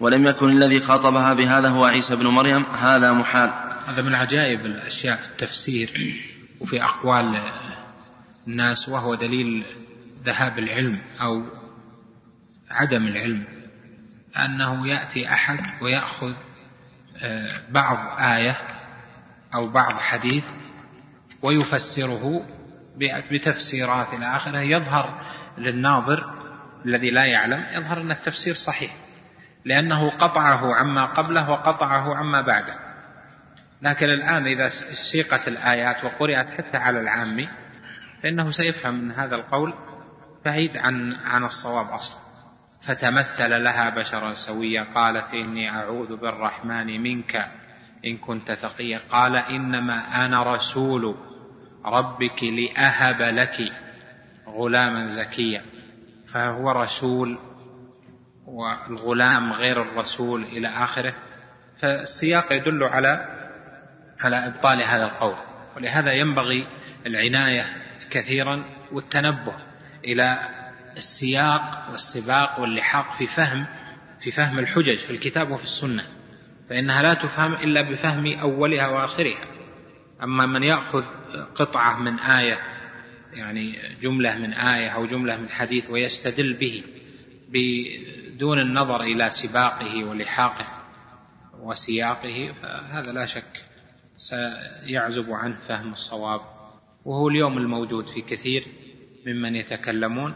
S1: ولم يكن الذي خاطبها بهذا هو عيسى بن مريم هذا محال.
S2: هذا من عجائب الأشياء في التفسير وفي أقوال الناس وهو دليل ذهاب العلم أو عدم العلم أنه يأتي أحد ويأخذ آه، بعض آية أو بعض حديث ويفسره بتفسيرات إلى آخره. يظهر للناظر الذي لا يعلم يظهر أن التفسير صحيح لأنه قطعه عما قبله وقطعه عما بعده. لكن الآن إذا سيقت الآيات وقرأت حتى على العامي فإنه سيفهم من هذا القول بعيد عن عن الصواب أصلا. فتمثل لها بشرا سويا قالت إني أعوذ بالرحمن منك إن كنت تقيا. قال إنما أنا رسول ربك لأهب لك غلاما زكيا. فهو رسول والغلام غير الرسول إلى آخره. فالسياق يدل على على إبطال هذا القول. ولهذا ينبغي العناية كثيرا والتنبه إلى السياق والسباق واللحاق في فهم في فهم الحجج في الكتاب وفي السنة فإنها لا تفهم إلا بفهم أولها وآخرها. أما من يأخذ قطعة من آية يعني جملة من آية أو جملة من حديث ويستدل به بدون النظر إلى سباقه ولحاقه وسياقه فهذا لا شك سيعزب عنه فهم الصواب. وهو اليوم الموجود في كثير ممن يتكلمون.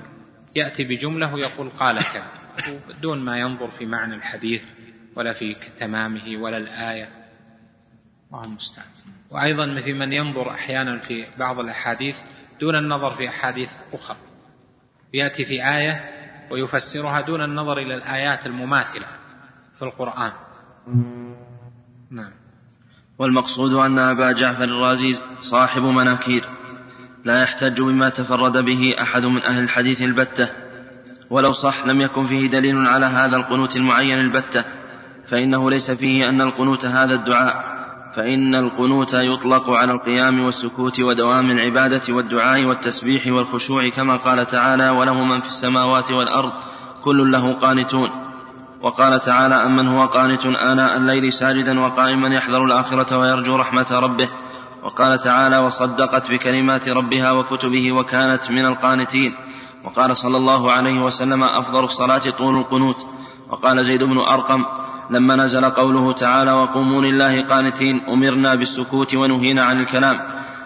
S2: يأتي بجملة ويقول قال كذا دون ما ينظر في معنى الحديث ولا في تمامه ولا الآية. الله المستعان. وأيضا في من ينظر أحيانا في بعض الأحاديث دون النظر في أحاديث أخرى. يأتي في آية ويفسرها دون النظر إلى الآيات المماثلة في القرآن.
S1: نعم. والمقصود أن أبا جعفر الرازي صاحب مناكير. لا يحتج بما تفرد به أحد من أهل الحديث البتة ولو صح لم يكن فيه دليل على هذا القنوت المعين البتة فإنه ليس فيه أن القنوت هذا الدعاء فإن القنوت يطلق على القيام والسكوت ودوام العبادة والدعاء والتسبيح والخشوع كما قال تعالى وله من في السماوات والأرض كل له قانتون وقال تعالى أمن هو قانت آناء الليل ساجدا وقائما يحذر الآخرة ويرجو رحمة ربه وقال تعالى وصدقت بكلمات ربها وكتبه وكانت من القانتين. وقال صلى الله عليه وسلم أفضل الصلاة طول القنوت. وقال زيد بن أرقم لما نزل قوله تعالى وقوموا لله قانتين أمرنا بالسكوت ونهينا عن الكلام.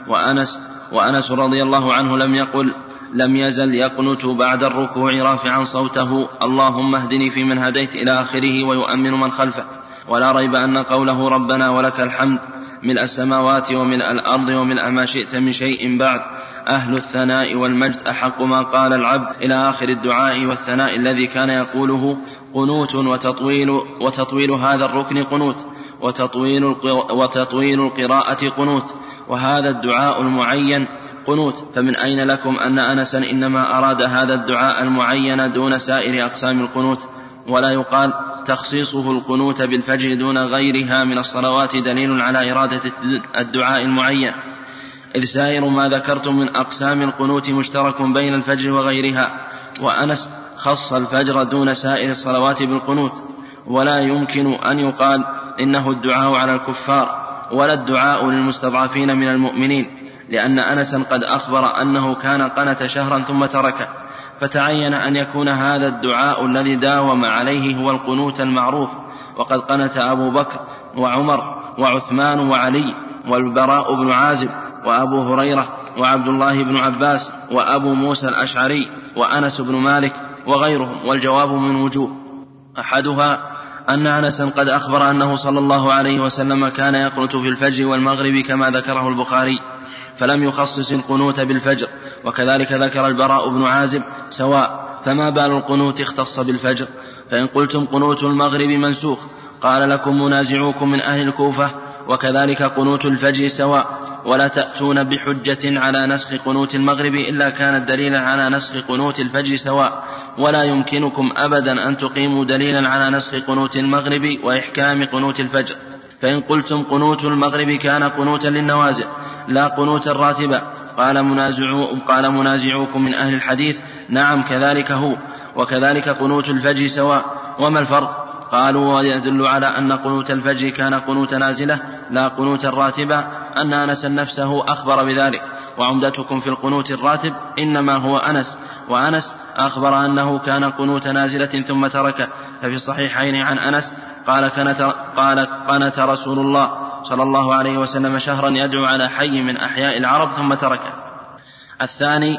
S1: وأنس وأنس رضي الله عنه لم يقل لم يزل يقنت بعد الركوع رافعا صوته اللهم اهدني فيمن هديت إلى آخره ويؤمن من خلفه. ولا ريب أن قوله ربنا ولك الحمد ملء السماوات وملء الأرض وملء ما شئت من شيء بعد. أهل الثناء والمجد أحق ما قال العبد. إلى آخر الدعاء والثناء الذي كان يقوله قنوت وتطويل وتطويل هذا الركن قنوت. وتطويل وتطويل القراءة قنوت. وهذا الدعاء المعين قنوت. فمن أين لكم أن أنسا إنما أراد هذا الدعاء المعين دون سائر أقسام القنوت؟ ولا يقال تخصيصه القنوت بالفجر دون غيرها من الصلوات دليل على إرادة الدعاء المعين. إذ سائر ما ذكرتم من أقسام القنوت مشترك بين الفجر وغيرها وأنس خص الفجر دون سائر الصلوات بالقنوت. ولا يمكن أن يقال إنه الدعاء على الكفار ولا الدعاء للمستضعفين من المؤمنين لأن أنسا قد أخبر أنه كان قنت شهرا ثم تركه فتعين أن يكون هذا الدعاء الذي داوم عليه هو القنوت المعروف. وقد قنت أبو بكر وعمر وعثمان وعلي والبراء بن عازب وأبو هريرة وعبد الله بن عباس وأبو موسى الأشعري وأنس بن مالك وغيرهم. والجواب من وجوه. أحدها أن أنسا قد أخبر أنه صلى الله عليه وسلم كان يقنت في الفجر والمغرب كما ذكره البخاري فلم يخصص القنوت بالفجر. وكذلك ذكر البراء بن عازب سواء فما بال القنوت اختص بالفجر فإن قلتم قنوت المغرب منسوخ قال لكم منازعوكم من أهل الكوفة وكذلك قنوت الفجر سواء ولا تأتون بحجة على نسخ قنوت المغرب إلا كانت دليلا على نسخ قنوت الفجر سواء ولا يمكنكم أبدا أن تقيموا دليلا على نسخ قنوت المغرب وإحكام قنوت الفجر. فإن قلتم قنوت المغرب كان قنوتا للنوازل لا قنوتا راتبا قال منازعو قال منازعوكم من أهل الحديث. نعم كذلك هو. وكذلك قنوت الفجر سواء. وما الفرق؟ قالوا ويدل على أن قنوت الفجر كان قنوت نازلة لا قنوت راتبة أن أنس نفسه أخبر بذلك. وعمدتكم في القنوت الراتب إنما هو أنس. وأنس أخبر أنه كان قنوت نازلة ثم تركه. ففي الصحيحين عن أنس قال كانت قال قنت رسول الله صلى الله عليه وسلم شهرا يدعو على حي من أحياء العرب ثم تركه. الثاني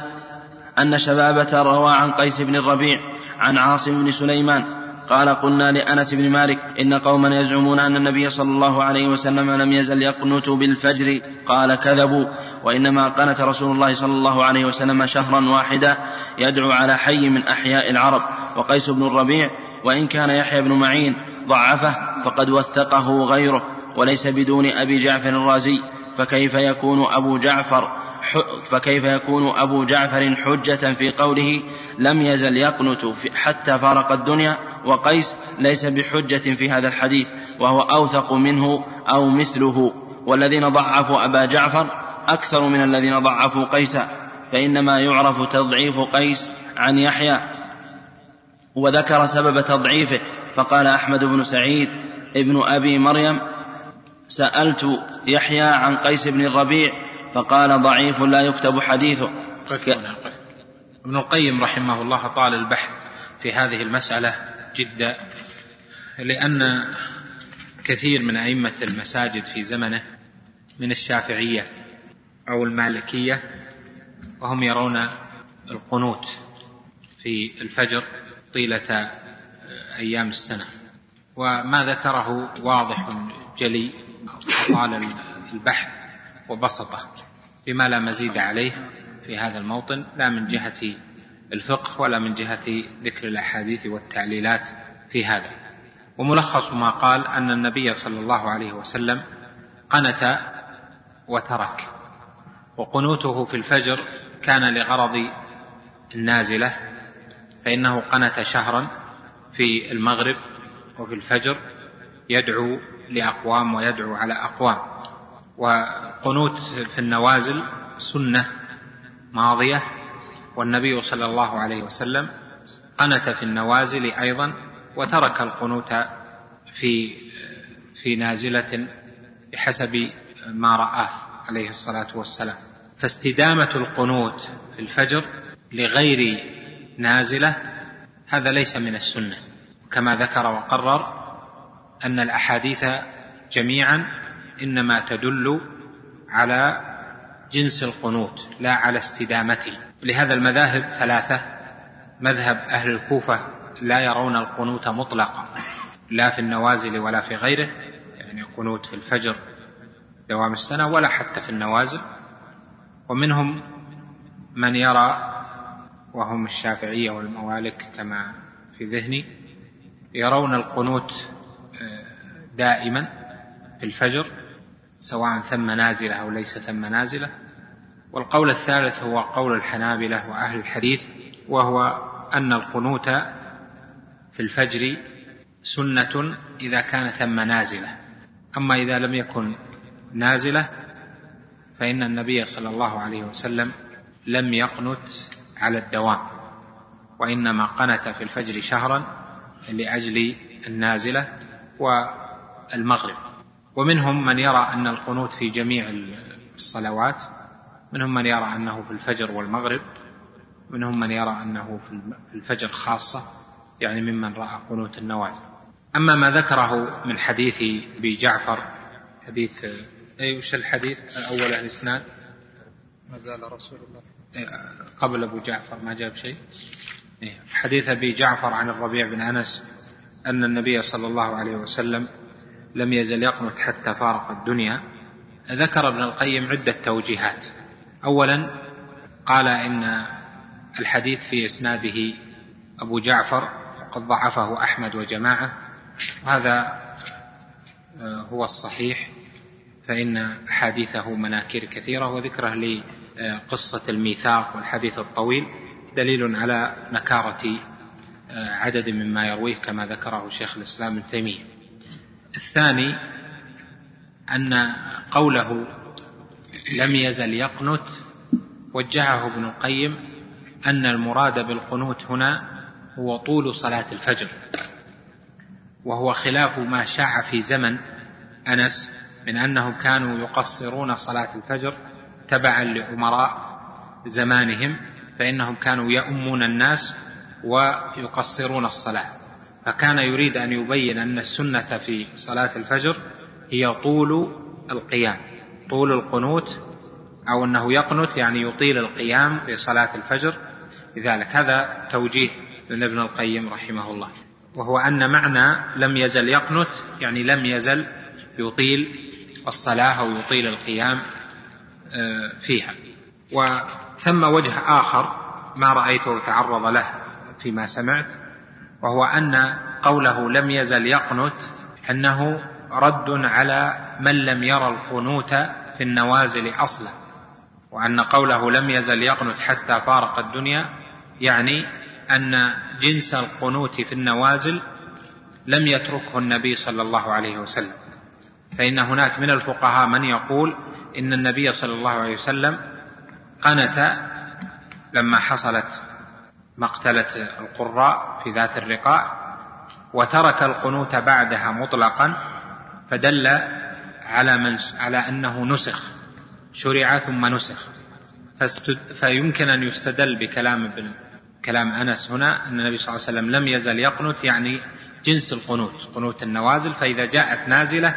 S1: أن شبابة روى عن قيس بن الربيع عن عاصم بن سليمان قال قلنا لأنس بن مالك إن قوما يزعمون أن النبي صلى الله عليه وسلم لم يزل يقنت بالفجر قال كذبوا وإنما قنت رسول الله صلى الله عليه وسلم شهرا واحدا يدعو على حي من أحياء العرب وقيس بن الربيع وإن كان يحيى بن معين ضعفه فقد وثقه غيره. وليس بدون أبي جعفر الرازي فكيف يكون أبو جعفر فكيف يكون أبو جعفر حجة في قوله لم يزل يقنت حتى فارق الدنيا؟ وقيس ليس بحجة في هذا الحديث وهو أوثق منه أو مثله. والذين ضعفوا أبا جعفر أكثر من الذين ضعفوا قيسا فإنما يعرف تضعيف قيس عن يحيى. وذكر سبب تضعيفه فقال أحمد بن سعيد ابن أبي مريم سألت يحيى عن قيس بن الربيع فقال ضعيف لا يكتب حديثه.
S2: ك... ابن القيم رحمه الله طال البحث في هذه المسألة جدا لأن كثير من أئمة المساجد في زمنه من الشافعية أو المالكية وهم يرون القنوت في الفجر طيلة أيام السنة وما ذكره واضح جلي طال البحث وبسطه بما لا مزيد عليه في هذا الموطن لا من جهة الفقه ولا من جهة ذكر الأحاديث والتعليلات في هذا. وملخص ما قال أن النبي صلى الله عليه وسلم قنت وترك وقنوته في الفجر كان لغرض النازلة فإنه قنت شهرا في المغرب وفي الفجر يدعو لأقوام ويدعو على أقوام. والقنوت في النوازل سنة ماضية والنبي صلى الله عليه وسلم قنت في النوازل أيضا وترك القنوت في في نازلة بحسب ما رآه عليه الصلاة والسلام. فاستدامة القنوت في الفجر لغير نازلة هذا ليس من السنة كما ذكر وقرر أن الأحاديث جميعا إنما تدل على جنس القنوت لا على استدامته. لهذا المذاهب ثلاثة مذهب أهل الكوفة لا يرون القنوت مطلقا لا في النوازل ولا في غيره يعني قنوت في الفجر دوام السنة ولا حتى في النوازل. ومنهم من يرى وهم الشافعية والموالك كما في ذهني يرون القنوت دائما في الفجر سواء ثم نازلة أو ليس ثم نازلة. والقول الثالث هو قول الحنابلة وأهل الحديث وهو أن القنوت في الفجر سنة إذا كان ثم نازلة. أما إذا لم يكن نازلة فإن النبي صلى الله عليه وسلم لم يقنت على الدوام وإنما قنت في الفجر شهرا لأجل النازلة. والمغرب ومنهم من يرى أن القنوت في جميع الصلوات منهم من يرى أنه في الفجر والمغرب منهم من يرى أنه في الفجر خاصة يعني ممن رأى قنوت النوازل أما ما ذكره من حديث أبي جعفر حديث أي وش الحديث؟ أول الإسناد
S4: ما زال رسول الله.
S2: قبل أبو جعفر ما جاب شيء. حديث أبي جعفر عن الربيع بن أنس أن النبي صلى الله عليه وسلم لم يزل يقنت حتى فارق الدنيا ذكر ابن القيم عدة توجيهات. أولا قال إن الحديث في إسناده أبو جعفر وقد ضعفه أحمد وجماعة وهذا آه، هو الصحيح فإن أحاديثه مناكير كثيرة وذكره لقصة الميثاق والحديث الطويل دليل على نكارة آه، عدد مما يرويه كما ذكره شيخ الإسلام ابن تيمية. الثاني أن قوله لم يزل يقنت وجهه ابن القيم أن المراد بالقنوت هنا هو طول صلاة الفجر وهو خلاف ما شاع في زمن أنس من أنهم كانوا يقصرون صلاة الفجر تبعا لأمراء زمانهم فإنهم كانوا يؤمون الناس ويقصرون الصلاة. فكان يريد أن يبين أن السنة في صلاة الفجر هي طول القيام طول القنوت أو أنه يقنت يعني يطيل القيام في صلاة الفجر. لذلك هذا توجيه من ابن القيم رحمه الله وهو أن معنى لم يزل يقنت يعني لم يزل يطيل الصلاة أو يطيل القيام آه، فيها. وثم وجه آخر ما رأيته تعرض له فيما سمعت وهو أن قوله لم يزل يقنت أنه رد على من لم يرى القنوت في النوازل أصلا وأن قوله لم يزل يقنت حتى فارق الدنيا يعني أن جنس القنوت في النوازل لم يتركه النبي صلى الله عليه وسلم. فإن هناك من الفقهاء من يقول إن النبي صلى الله عليه وسلم قنت لما حصلت مقتلة القراء في ذات الرقاع وترك القنوت بعدها مطلقا فدل على من على أنه نسخ شرع ثم نسخ. فيمكن أن يستدل بكلام ابن كلام أنس هنا أن النبي صلى الله عليه وسلم لم يزل يقنت يعني جنس القنوت قنوت النوازل فإذا جاءت نازلة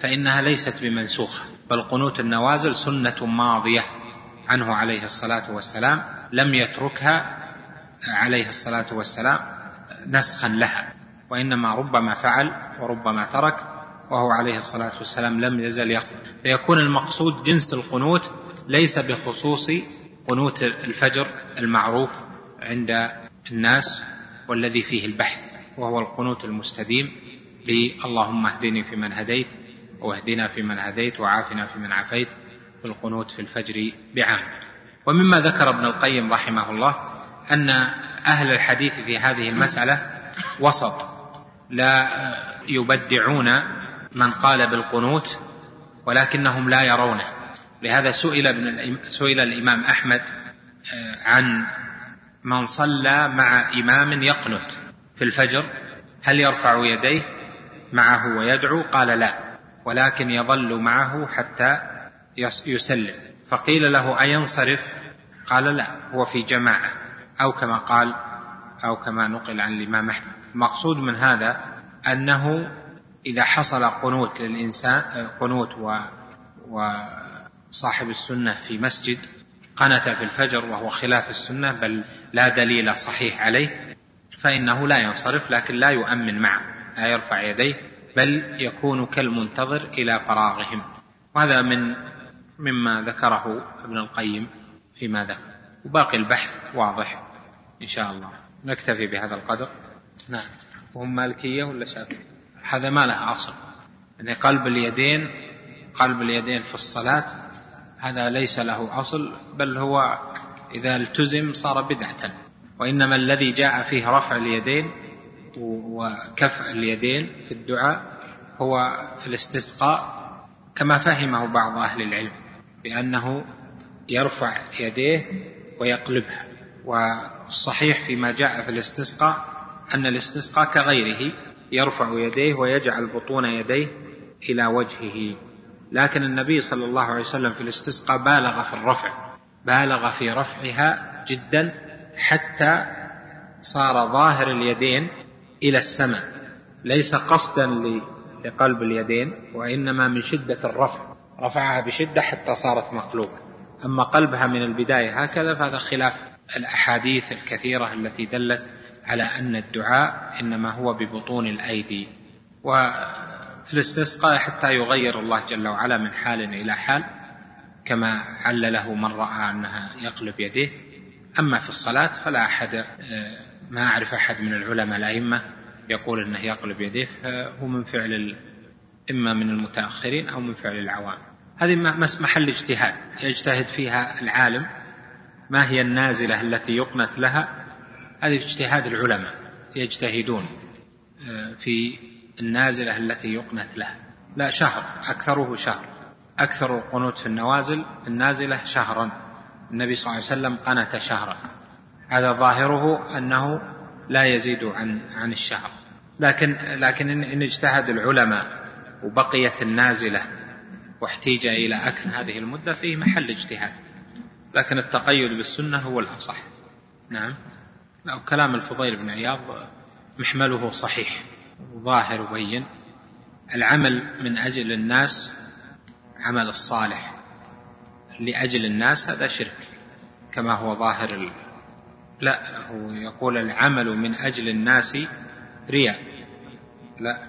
S2: فإنها ليست بمنسوخة بل قنوت النوازل سنة ماضية عنه عليه الصلاة والسلام لم يتركها عليه الصلاة والسلام نسخا لها وإنما ربما فعل وربما ترك وهو عليه الصلاة والسلام لم يزل يقنت فيكون المقصود جنس القنوت ليس بخصوص قنوت الفجر المعروف عند الناس والذي فيه البحث وهو القنوت المستديم اللهم اهدني فيمن هديت واهدنا فيمن هديت وعافنا فيمن عافيت في القنوت في الفجر بعام. ومما ذكر ابن القيم رحمه الله أن أهل الحديث في هذه المسألة وسط لا يبدعون من قال بالقنوت ولكنهم لا يرونه. لهذا سئل ابن سئل الإمام أحمد آه، عن من صلى مع إمام يقنت في الفجر هل يرفع يديه معه ويدعو؟ قال لا ولكن يظل معه حتى يسلم. فقيل له أينصرف؟ قال لا هو في جماعة. أو كما قال أو كما نقل عن الإمام أحمد. المقصود من هذا أنه إذا حصل قنوت للإنسان قنوت و وصاحب السنة في مسجد قنت في الفجر وهو خلاف السنة بل لا دليل صحيح عليه فإنه لا ينصرف لكن لا يؤمن معه لا يرفع يديه بل يكون كالمنتظر إلى فراغهم. وهذا من مما ذكره ابن القيم فيما ذكر. وباقي البحث واضح. إن شاء الله. نكتفي بهذا القدر. نعم. وهم مالكية ولا شافعية هذا ما له أصل يعني قلب اليدين قلب اليدين في الصلاة هذا ليس له أصل بل هو إذا التزم صار بدعة. وإنما الذي جاء فيه رفع اليدين وكفء اليدين في الدعاء هو في الاستسقاء كما فهمه بعض أهل العلم بأنه يرفع يديه ويقلبها. والصحيح فيما جاء في الاستسقاء أن الاستسقاء كغيره يرفع يديه ويجعل بطون يديه إلى وجهه. لكن النبي صلى الله عليه وسلم في الاستسقاء بالغ في الرفع بالغ في رفعها جدا حتى صار ظاهر اليدين إلى السماء. ليس قصدا لقلب اليدين وإنما من شدة الرفع. رفعها بشدة حتى صارت مقلوبة. أما قلبها من البداية هكذا فهذا خلاف. الأحاديث الكثيرة التي دلت على أن الدعاء إنما هو ببطون الأيدي وفي الاستسقاء حتى يغير الله جل وعلا من حال إلى حال كما علله من رأى أنها يقلب يديه. أما في الصلاة فلا أحد ما أعرف أحد من العلماء الأئمة يقول أنه يقلب يديه فهو من فعل إما من المتأخرين أو من فعل العوام. هذه محل اجتهاد يجتهد فيها العالم. ما هي النازلة التي يقنت لها؟ هذه اجتهاد العلماء يجتهدون آه، في النازلة التي يقنت لها. لا شهر أكثره شهر. أكثر القنوت في النوازل في النازلة شهرا. النبي صلى الله عليه وسلم قنت شهرا. هذا ظاهره أنه لا يزيد عن عن الشهر. لكن لكن إن اجتهد العلماء وبقيت النازلة واحتيج إلى أكثر هذه المدة فيه محل اجتهاد. لكن التقيد بالسنة هو الأصح. نعم. لا كلام الفضيل بن عياض محمله صحيح ظاهر وبين العمل من أجل الناس عمل الصالح. لأجل الناس هذا شرك كما هو ظاهر. لا هو يقول العمل من أجل الناس رياء. لا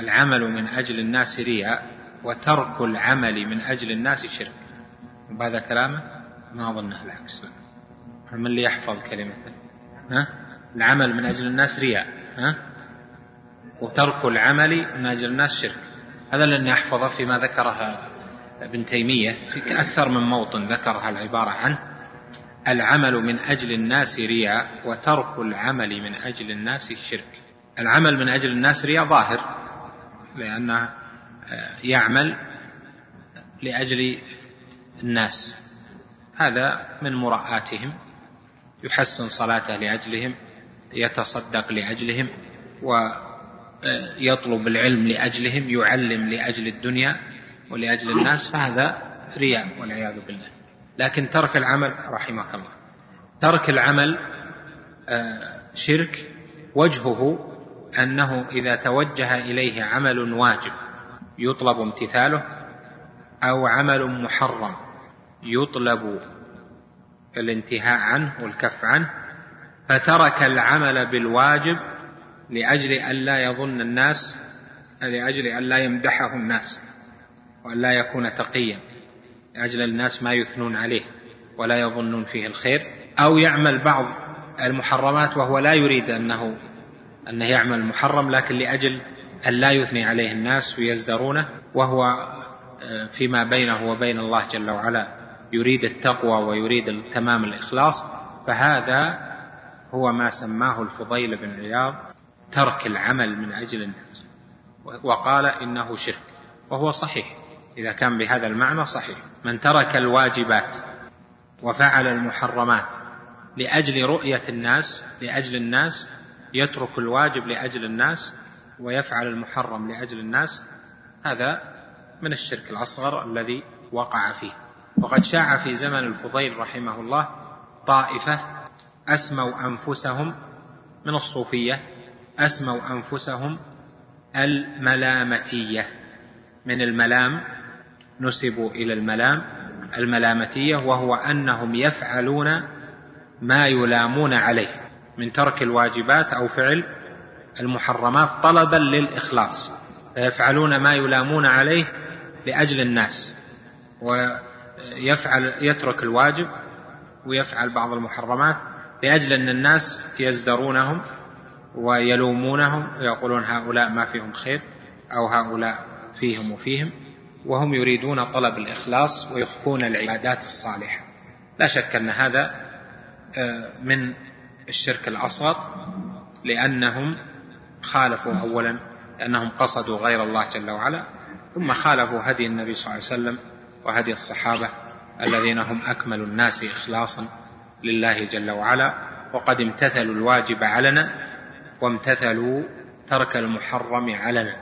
S2: العمل من أجل الناس رياء وترك العمل من أجل الناس شرك. وهذا كلامه ما أظنه العكس. من اللي يحفظ كلمة ها؟ العمل من أجل الناس رياء. ها؟ وترك العمل من أجل الناس شرك. هذا لأني أحفظه فيما ذكره ابن تيمية في أكثر من موطن ذكر العبارة عنه. العمل من أجل الناس رياء وترك العمل من أجل الناس شرك. العمل من أجل الناس رياء ظاهر لأنه يعمل لأجل الناس. هذا من مراءاتهم يحسن صلاته لأجلهم يتصدق لأجلهم ويطلب العلم لأجلهم يعلم لأجل الدنيا ولأجل الناس فهذا رياء والعياذ بالله. لكن ترك العمل رحمك الله ترك العمل آه، شرك وجهه أنه إذا توجه إليه عمل واجب يطلب امتثاله أو عمل محرم يطلب الانتهاء عنه والكف عنه فترك العمل بالواجب لأجل ألا يظن الناس لأجل ألا يمدحه الناس وألا يكون تقيا لأجل الناس ما يثنون عليه ولا يظنون فيه الخير. أو يعمل بعض المحرمات وهو لا يريد أنه أنه يعمل محرم لكن لأجل أن لا يثني عليه الناس ويزدرونه وهو آه، فيما بينه وبين الله جل وعلا. يريد التقوى ويريد تمام الإخلاص فهذا هو ما سماه الفضيل بن عياض ترك العمل من أجل الناس. وقال إنه شرك وهو صحيح. إذا كان بهذا المعنى صحيح. من ترك الواجبات وفعل المحرمات لأجل رؤية الناس لأجل الناس يترك الواجب لأجل الناس ويفعل المحرم لأجل الناس هذا من الشرك الأصغر الذي وقع فيه. وقد شاع في زمن الفضيل رحمه الله طائفة أسموا أنفسهم من الصوفية أسموا أنفسهم الملامتية. من الملام نسبوا إلى الملام الملامتية وهو أنهم يفعلون ما يلامون عليه من ترك الواجبات أو فعل المحرمات طلبا للإخلاص فيفعلون ما يلامون عليه لأجل الناس. ويفعل يترك الواجب ويفعل بعض المحرمات لأجل أن الناس يزدرونهم ويلومونهم ويقولون هؤلاء ما فيهم خير أو هؤلاء فيهم وفيهم وهم يريدون طلب الإخلاص ويخفون العبادات الصالحة. لا شك أن هذا آه، من الشرك الأصغر لأنهم خالفوا أولا لأنهم قصدوا غير الله جل وعلا ثم خالفوا هدي النبي صلى الله عليه وسلم وهدي الصحابة الذين هم أكمل الناس إخلاصا لله جل وعلا وقد امتثلوا الواجب علنا وامتثلوا ترك المحرم علنا.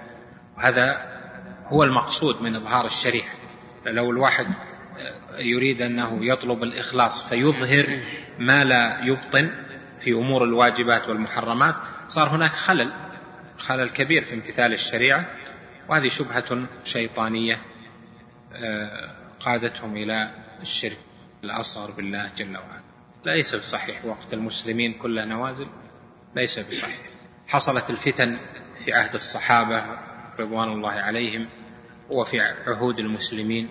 S2: وهذا هو المقصود من إظهار الشريعة. لو الواحد يريد أنه يطلب الإخلاص فيظهر ما لا يبطن في أمور الواجبات والمحرمات صار هناك خلل خلل كبير في امتثال الشريعة وهذه شبهة شيطانية قادتهم إلى الشرك الأصغر بالله جل وعلا. ليس بصحيح وقت المسلمين كلها نوازل ليس بصحيح. حصلت الفتن في عهد الصحابة رضوان الله عليهم وفي عهود المسلمين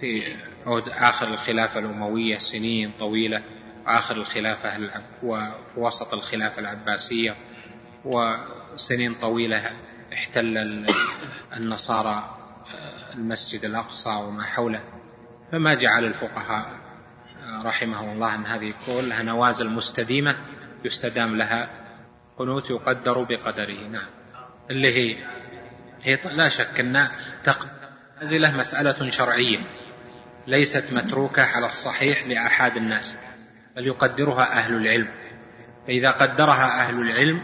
S2: في عهد آخر الخلافة الأموية سنين طويلة آخر الخلافة ووسط الخلافة العباسية وسنين طويلة احتل النصارى المسجد الأقصى وما حوله فما جعل الفقهاء رحمهم الله أن هذه كلها نوازل مستديمة يستدام لها قنوت يقدر بقدره. نعم. اللي هي هي لا شك أن نازلة مسألة شرعية ليست متروكة على الصحيح لأحد الناس بل يقدرها أهل العلم. فإذا قدرها أهل العلم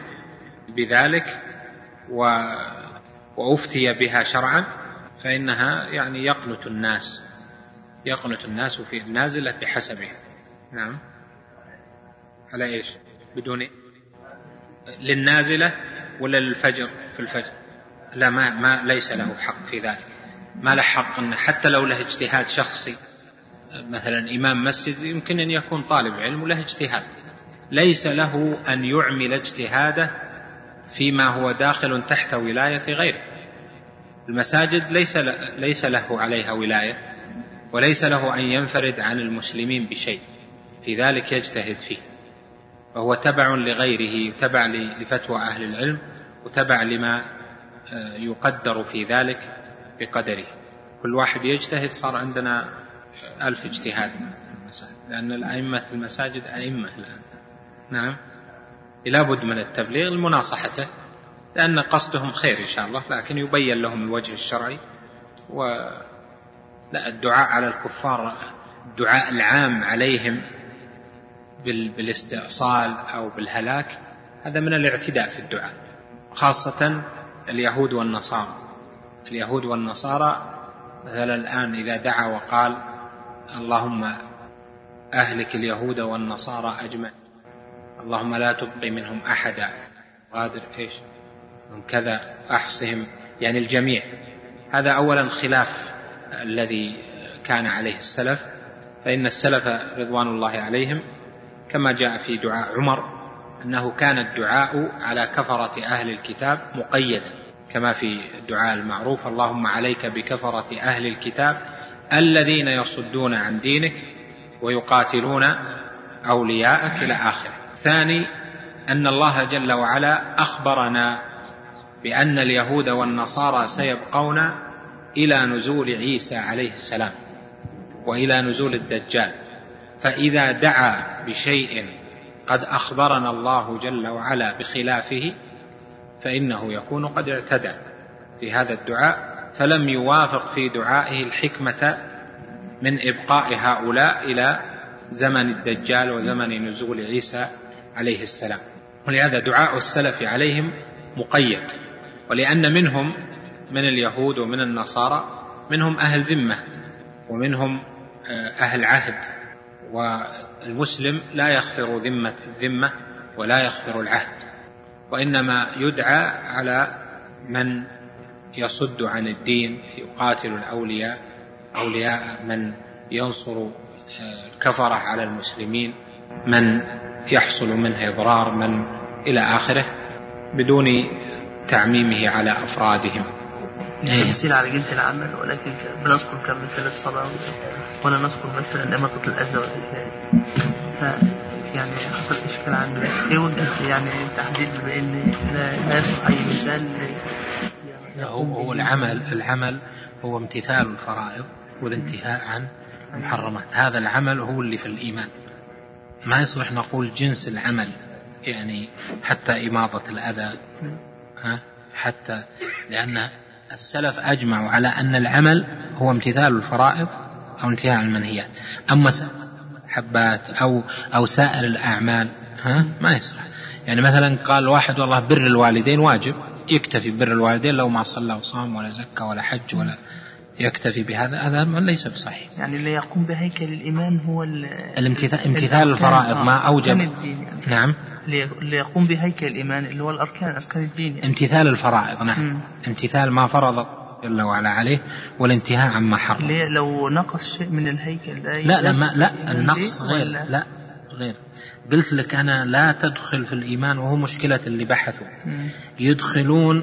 S2: بذلك و... وأفتي بها شرعا فإنها يعني يقنت الناس يقنت الناس في النازلة بحسبها نعم. على إيش؟ بدون؟ للنازلة ولا للفجر؟ في الفجر. لا ما, ما ليس له حق في ذلك. ما له حق أن حتى لو له اجتهاد شخصي مثلا إمام مسجد يمكن أن يكون طالب علم وله اجتهاد. ليس له أن يعمل اجتهاده فيما هو داخل تحت ولاية غيره. المساجد ليس ليس له عليها ولاية وليس له أن ينفرد عن المسلمين بشيء في ذلك يجتهد فيه. فهو تبع لغيره تبع لفتوى أهل العلم وتبع لما آه، يقدر في ذلك بقدره. كل واحد يجتهد صار عندنا ألف اجتهاد لأن الأئمة المساجد أئمة الآن. نعم. لابد من التبليغ لمناصحته لأن قصدهم خير إن شاء الله لكن يبين لهم الوجه الشرعي. و لا الدعاء على الكفار الدعاء العام عليهم بالاستئصال أو بالهلاك هذا من الاعتداء في الدعاء خاصة اليهود والنصارى. اليهود والنصارى مثلا الآن إذا دعا وقال اللهم أهلك اليهود والنصارى أجمع اللهم لا تبقي منهم أحدا قادر إيش؟ من كذا أحصهم يعني الجميع. هذا أولا خلاف الذي كان عليه السلف فإن السلف رضوان الله عليهم كما جاء في دعاء عمر أنه كان الدعاء على كفرة أهل الكتاب مقيدا كما في الدعاء المعروف اللهم عليك بكفرة أهل الكتاب الذين يصدون عن دينك ويقاتلون أولياءك إلى آخره. ثاني أن الله جل وعلا أخبرنا بأن اليهود والنصارى سيبقون إلى نزول عيسى عليه السلام وإلى نزول الدجال. فإذا دعا بشيء قد أخبرنا الله جل وعلا بخلافه فإنه يكون قد اعتدى في هذا الدعاء فلم يوافق في دعائه الحكمة من إبقاء هؤلاء إلى زمن الدجال وزمن نزول عيسى عليه السلام. ولهذا دعاء السلف عليهم مقيد. ولأن منهم من اليهود ومن النصارى منهم أهل ذمة ومنهم آه، أهل عهد والمسلم لا يغفر ذمة الذمة ولا يغفر العهد وإنما يدعى على من يصد عن الدين يقاتل الأولياء أولياء من ينصر آه، الكفرة على المسلمين من يحصل منه إضرار من إلى آخره بدون تعميمه على أفرادهم.
S5: تمثيل على جنس العمل ولكن بنذكر كمثال الصلاة ولا نذكر مثلا إماطة الأذى والإذى يعني حصل إشكال عنده بس إيه وجه يعني تحديد بأن لا, يصلح أي مثال
S2: هو هو العمل العمل هو امتثال الفرائض والانتهاء عن المحرمات. هذا العمل هو اللي في الإيمان. ما يصلح نقول جنس العمل يعني حتى إماطة الأذى. حتى لأن السلف أجمعوا على أن العمل هو امتثال الفرائض أو انتهاء المنهيات. أما حبات أو أو سائر الأعمال ها؟ ما يصلح. يعني مثلا قال واحد والله بر الوالدين واجب يكتفي بر الوالدين لو ما صلى وصام ولا زكى ولا حج ولا يكتفي بهذا. هذا ليس بصحيح.
S5: يعني اللي يقوم بهيكل الإيمان هو
S2: الامتثال امتثال الفرائض ما آه، أوجب.
S5: يعني.
S2: نعم.
S5: اللي يقوم بهيكل الإيمان اللي هو الأركان أركان الدين يعني.
S2: امتثال الفرائض نعم. م. امتثال ما فرض جل وعلا عليه والانتهاء عما حرم.
S5: لو نقص شيء من الهيكل
S2: لا لا ما لا النقص غير لا غير. قلت لك أنا لا تدخل في الإيمان وهو مشكلة اللي بحثوا. يدخلون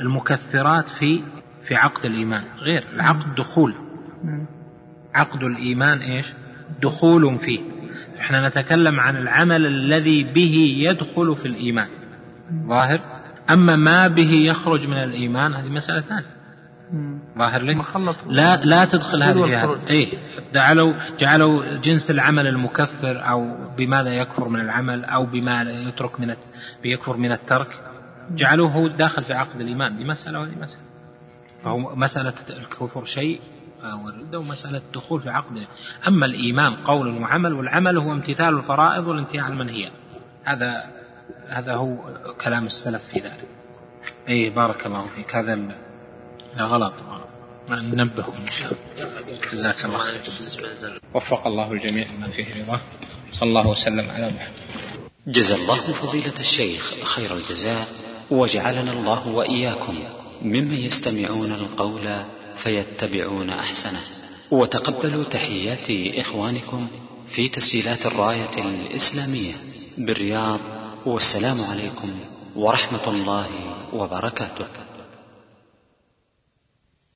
S2: المكفرات في في عقد الإيمان. غير العقد دخول. عقد الإيمان إيش؟ دخول فيه. إحنا نتكلم عن العمل الذي به يدخل في الإيمان. ظاهر؟ أما ما به يخرج من الإيمان هذه مسألة ثانية. ظاهر لك؟ لا لا تدخل هذه في إيه. جعلوا جعلوا جنس العمل المكفر أو بماذا يكفر من العمل أو بما يترك من بيكفر من الترك. جعلوه هو داخل في عقد الإيمان. دي مسألة وهذه مسألة. فهو مسألة الكفر شيء والردة ومسألة الدخول في عقد. أما الإيمان قول وعمل والعمل هو امتثال الفرائض والانتهاء عن المنهيات هذا هذا هو كلام السلف في ذلك. اي بارك الله فيك. هذا لا غلط. ننبههم إن شاء الله. جزاك الله خير. وفق الله الجميع لما فيه رضاه. صلى الله وسلم على محمد.
S6: جزا الله فضيلة الشيخ خير الجزاء وجعلنا الله وإياكم. ممن يستمعون القول فيتبعون أحسنه. وتقبلوا تحيات إخوانكم في تسجيلات الراية الإسلامية بالرياض والسلام عليكم ورحمة الله وبركاته.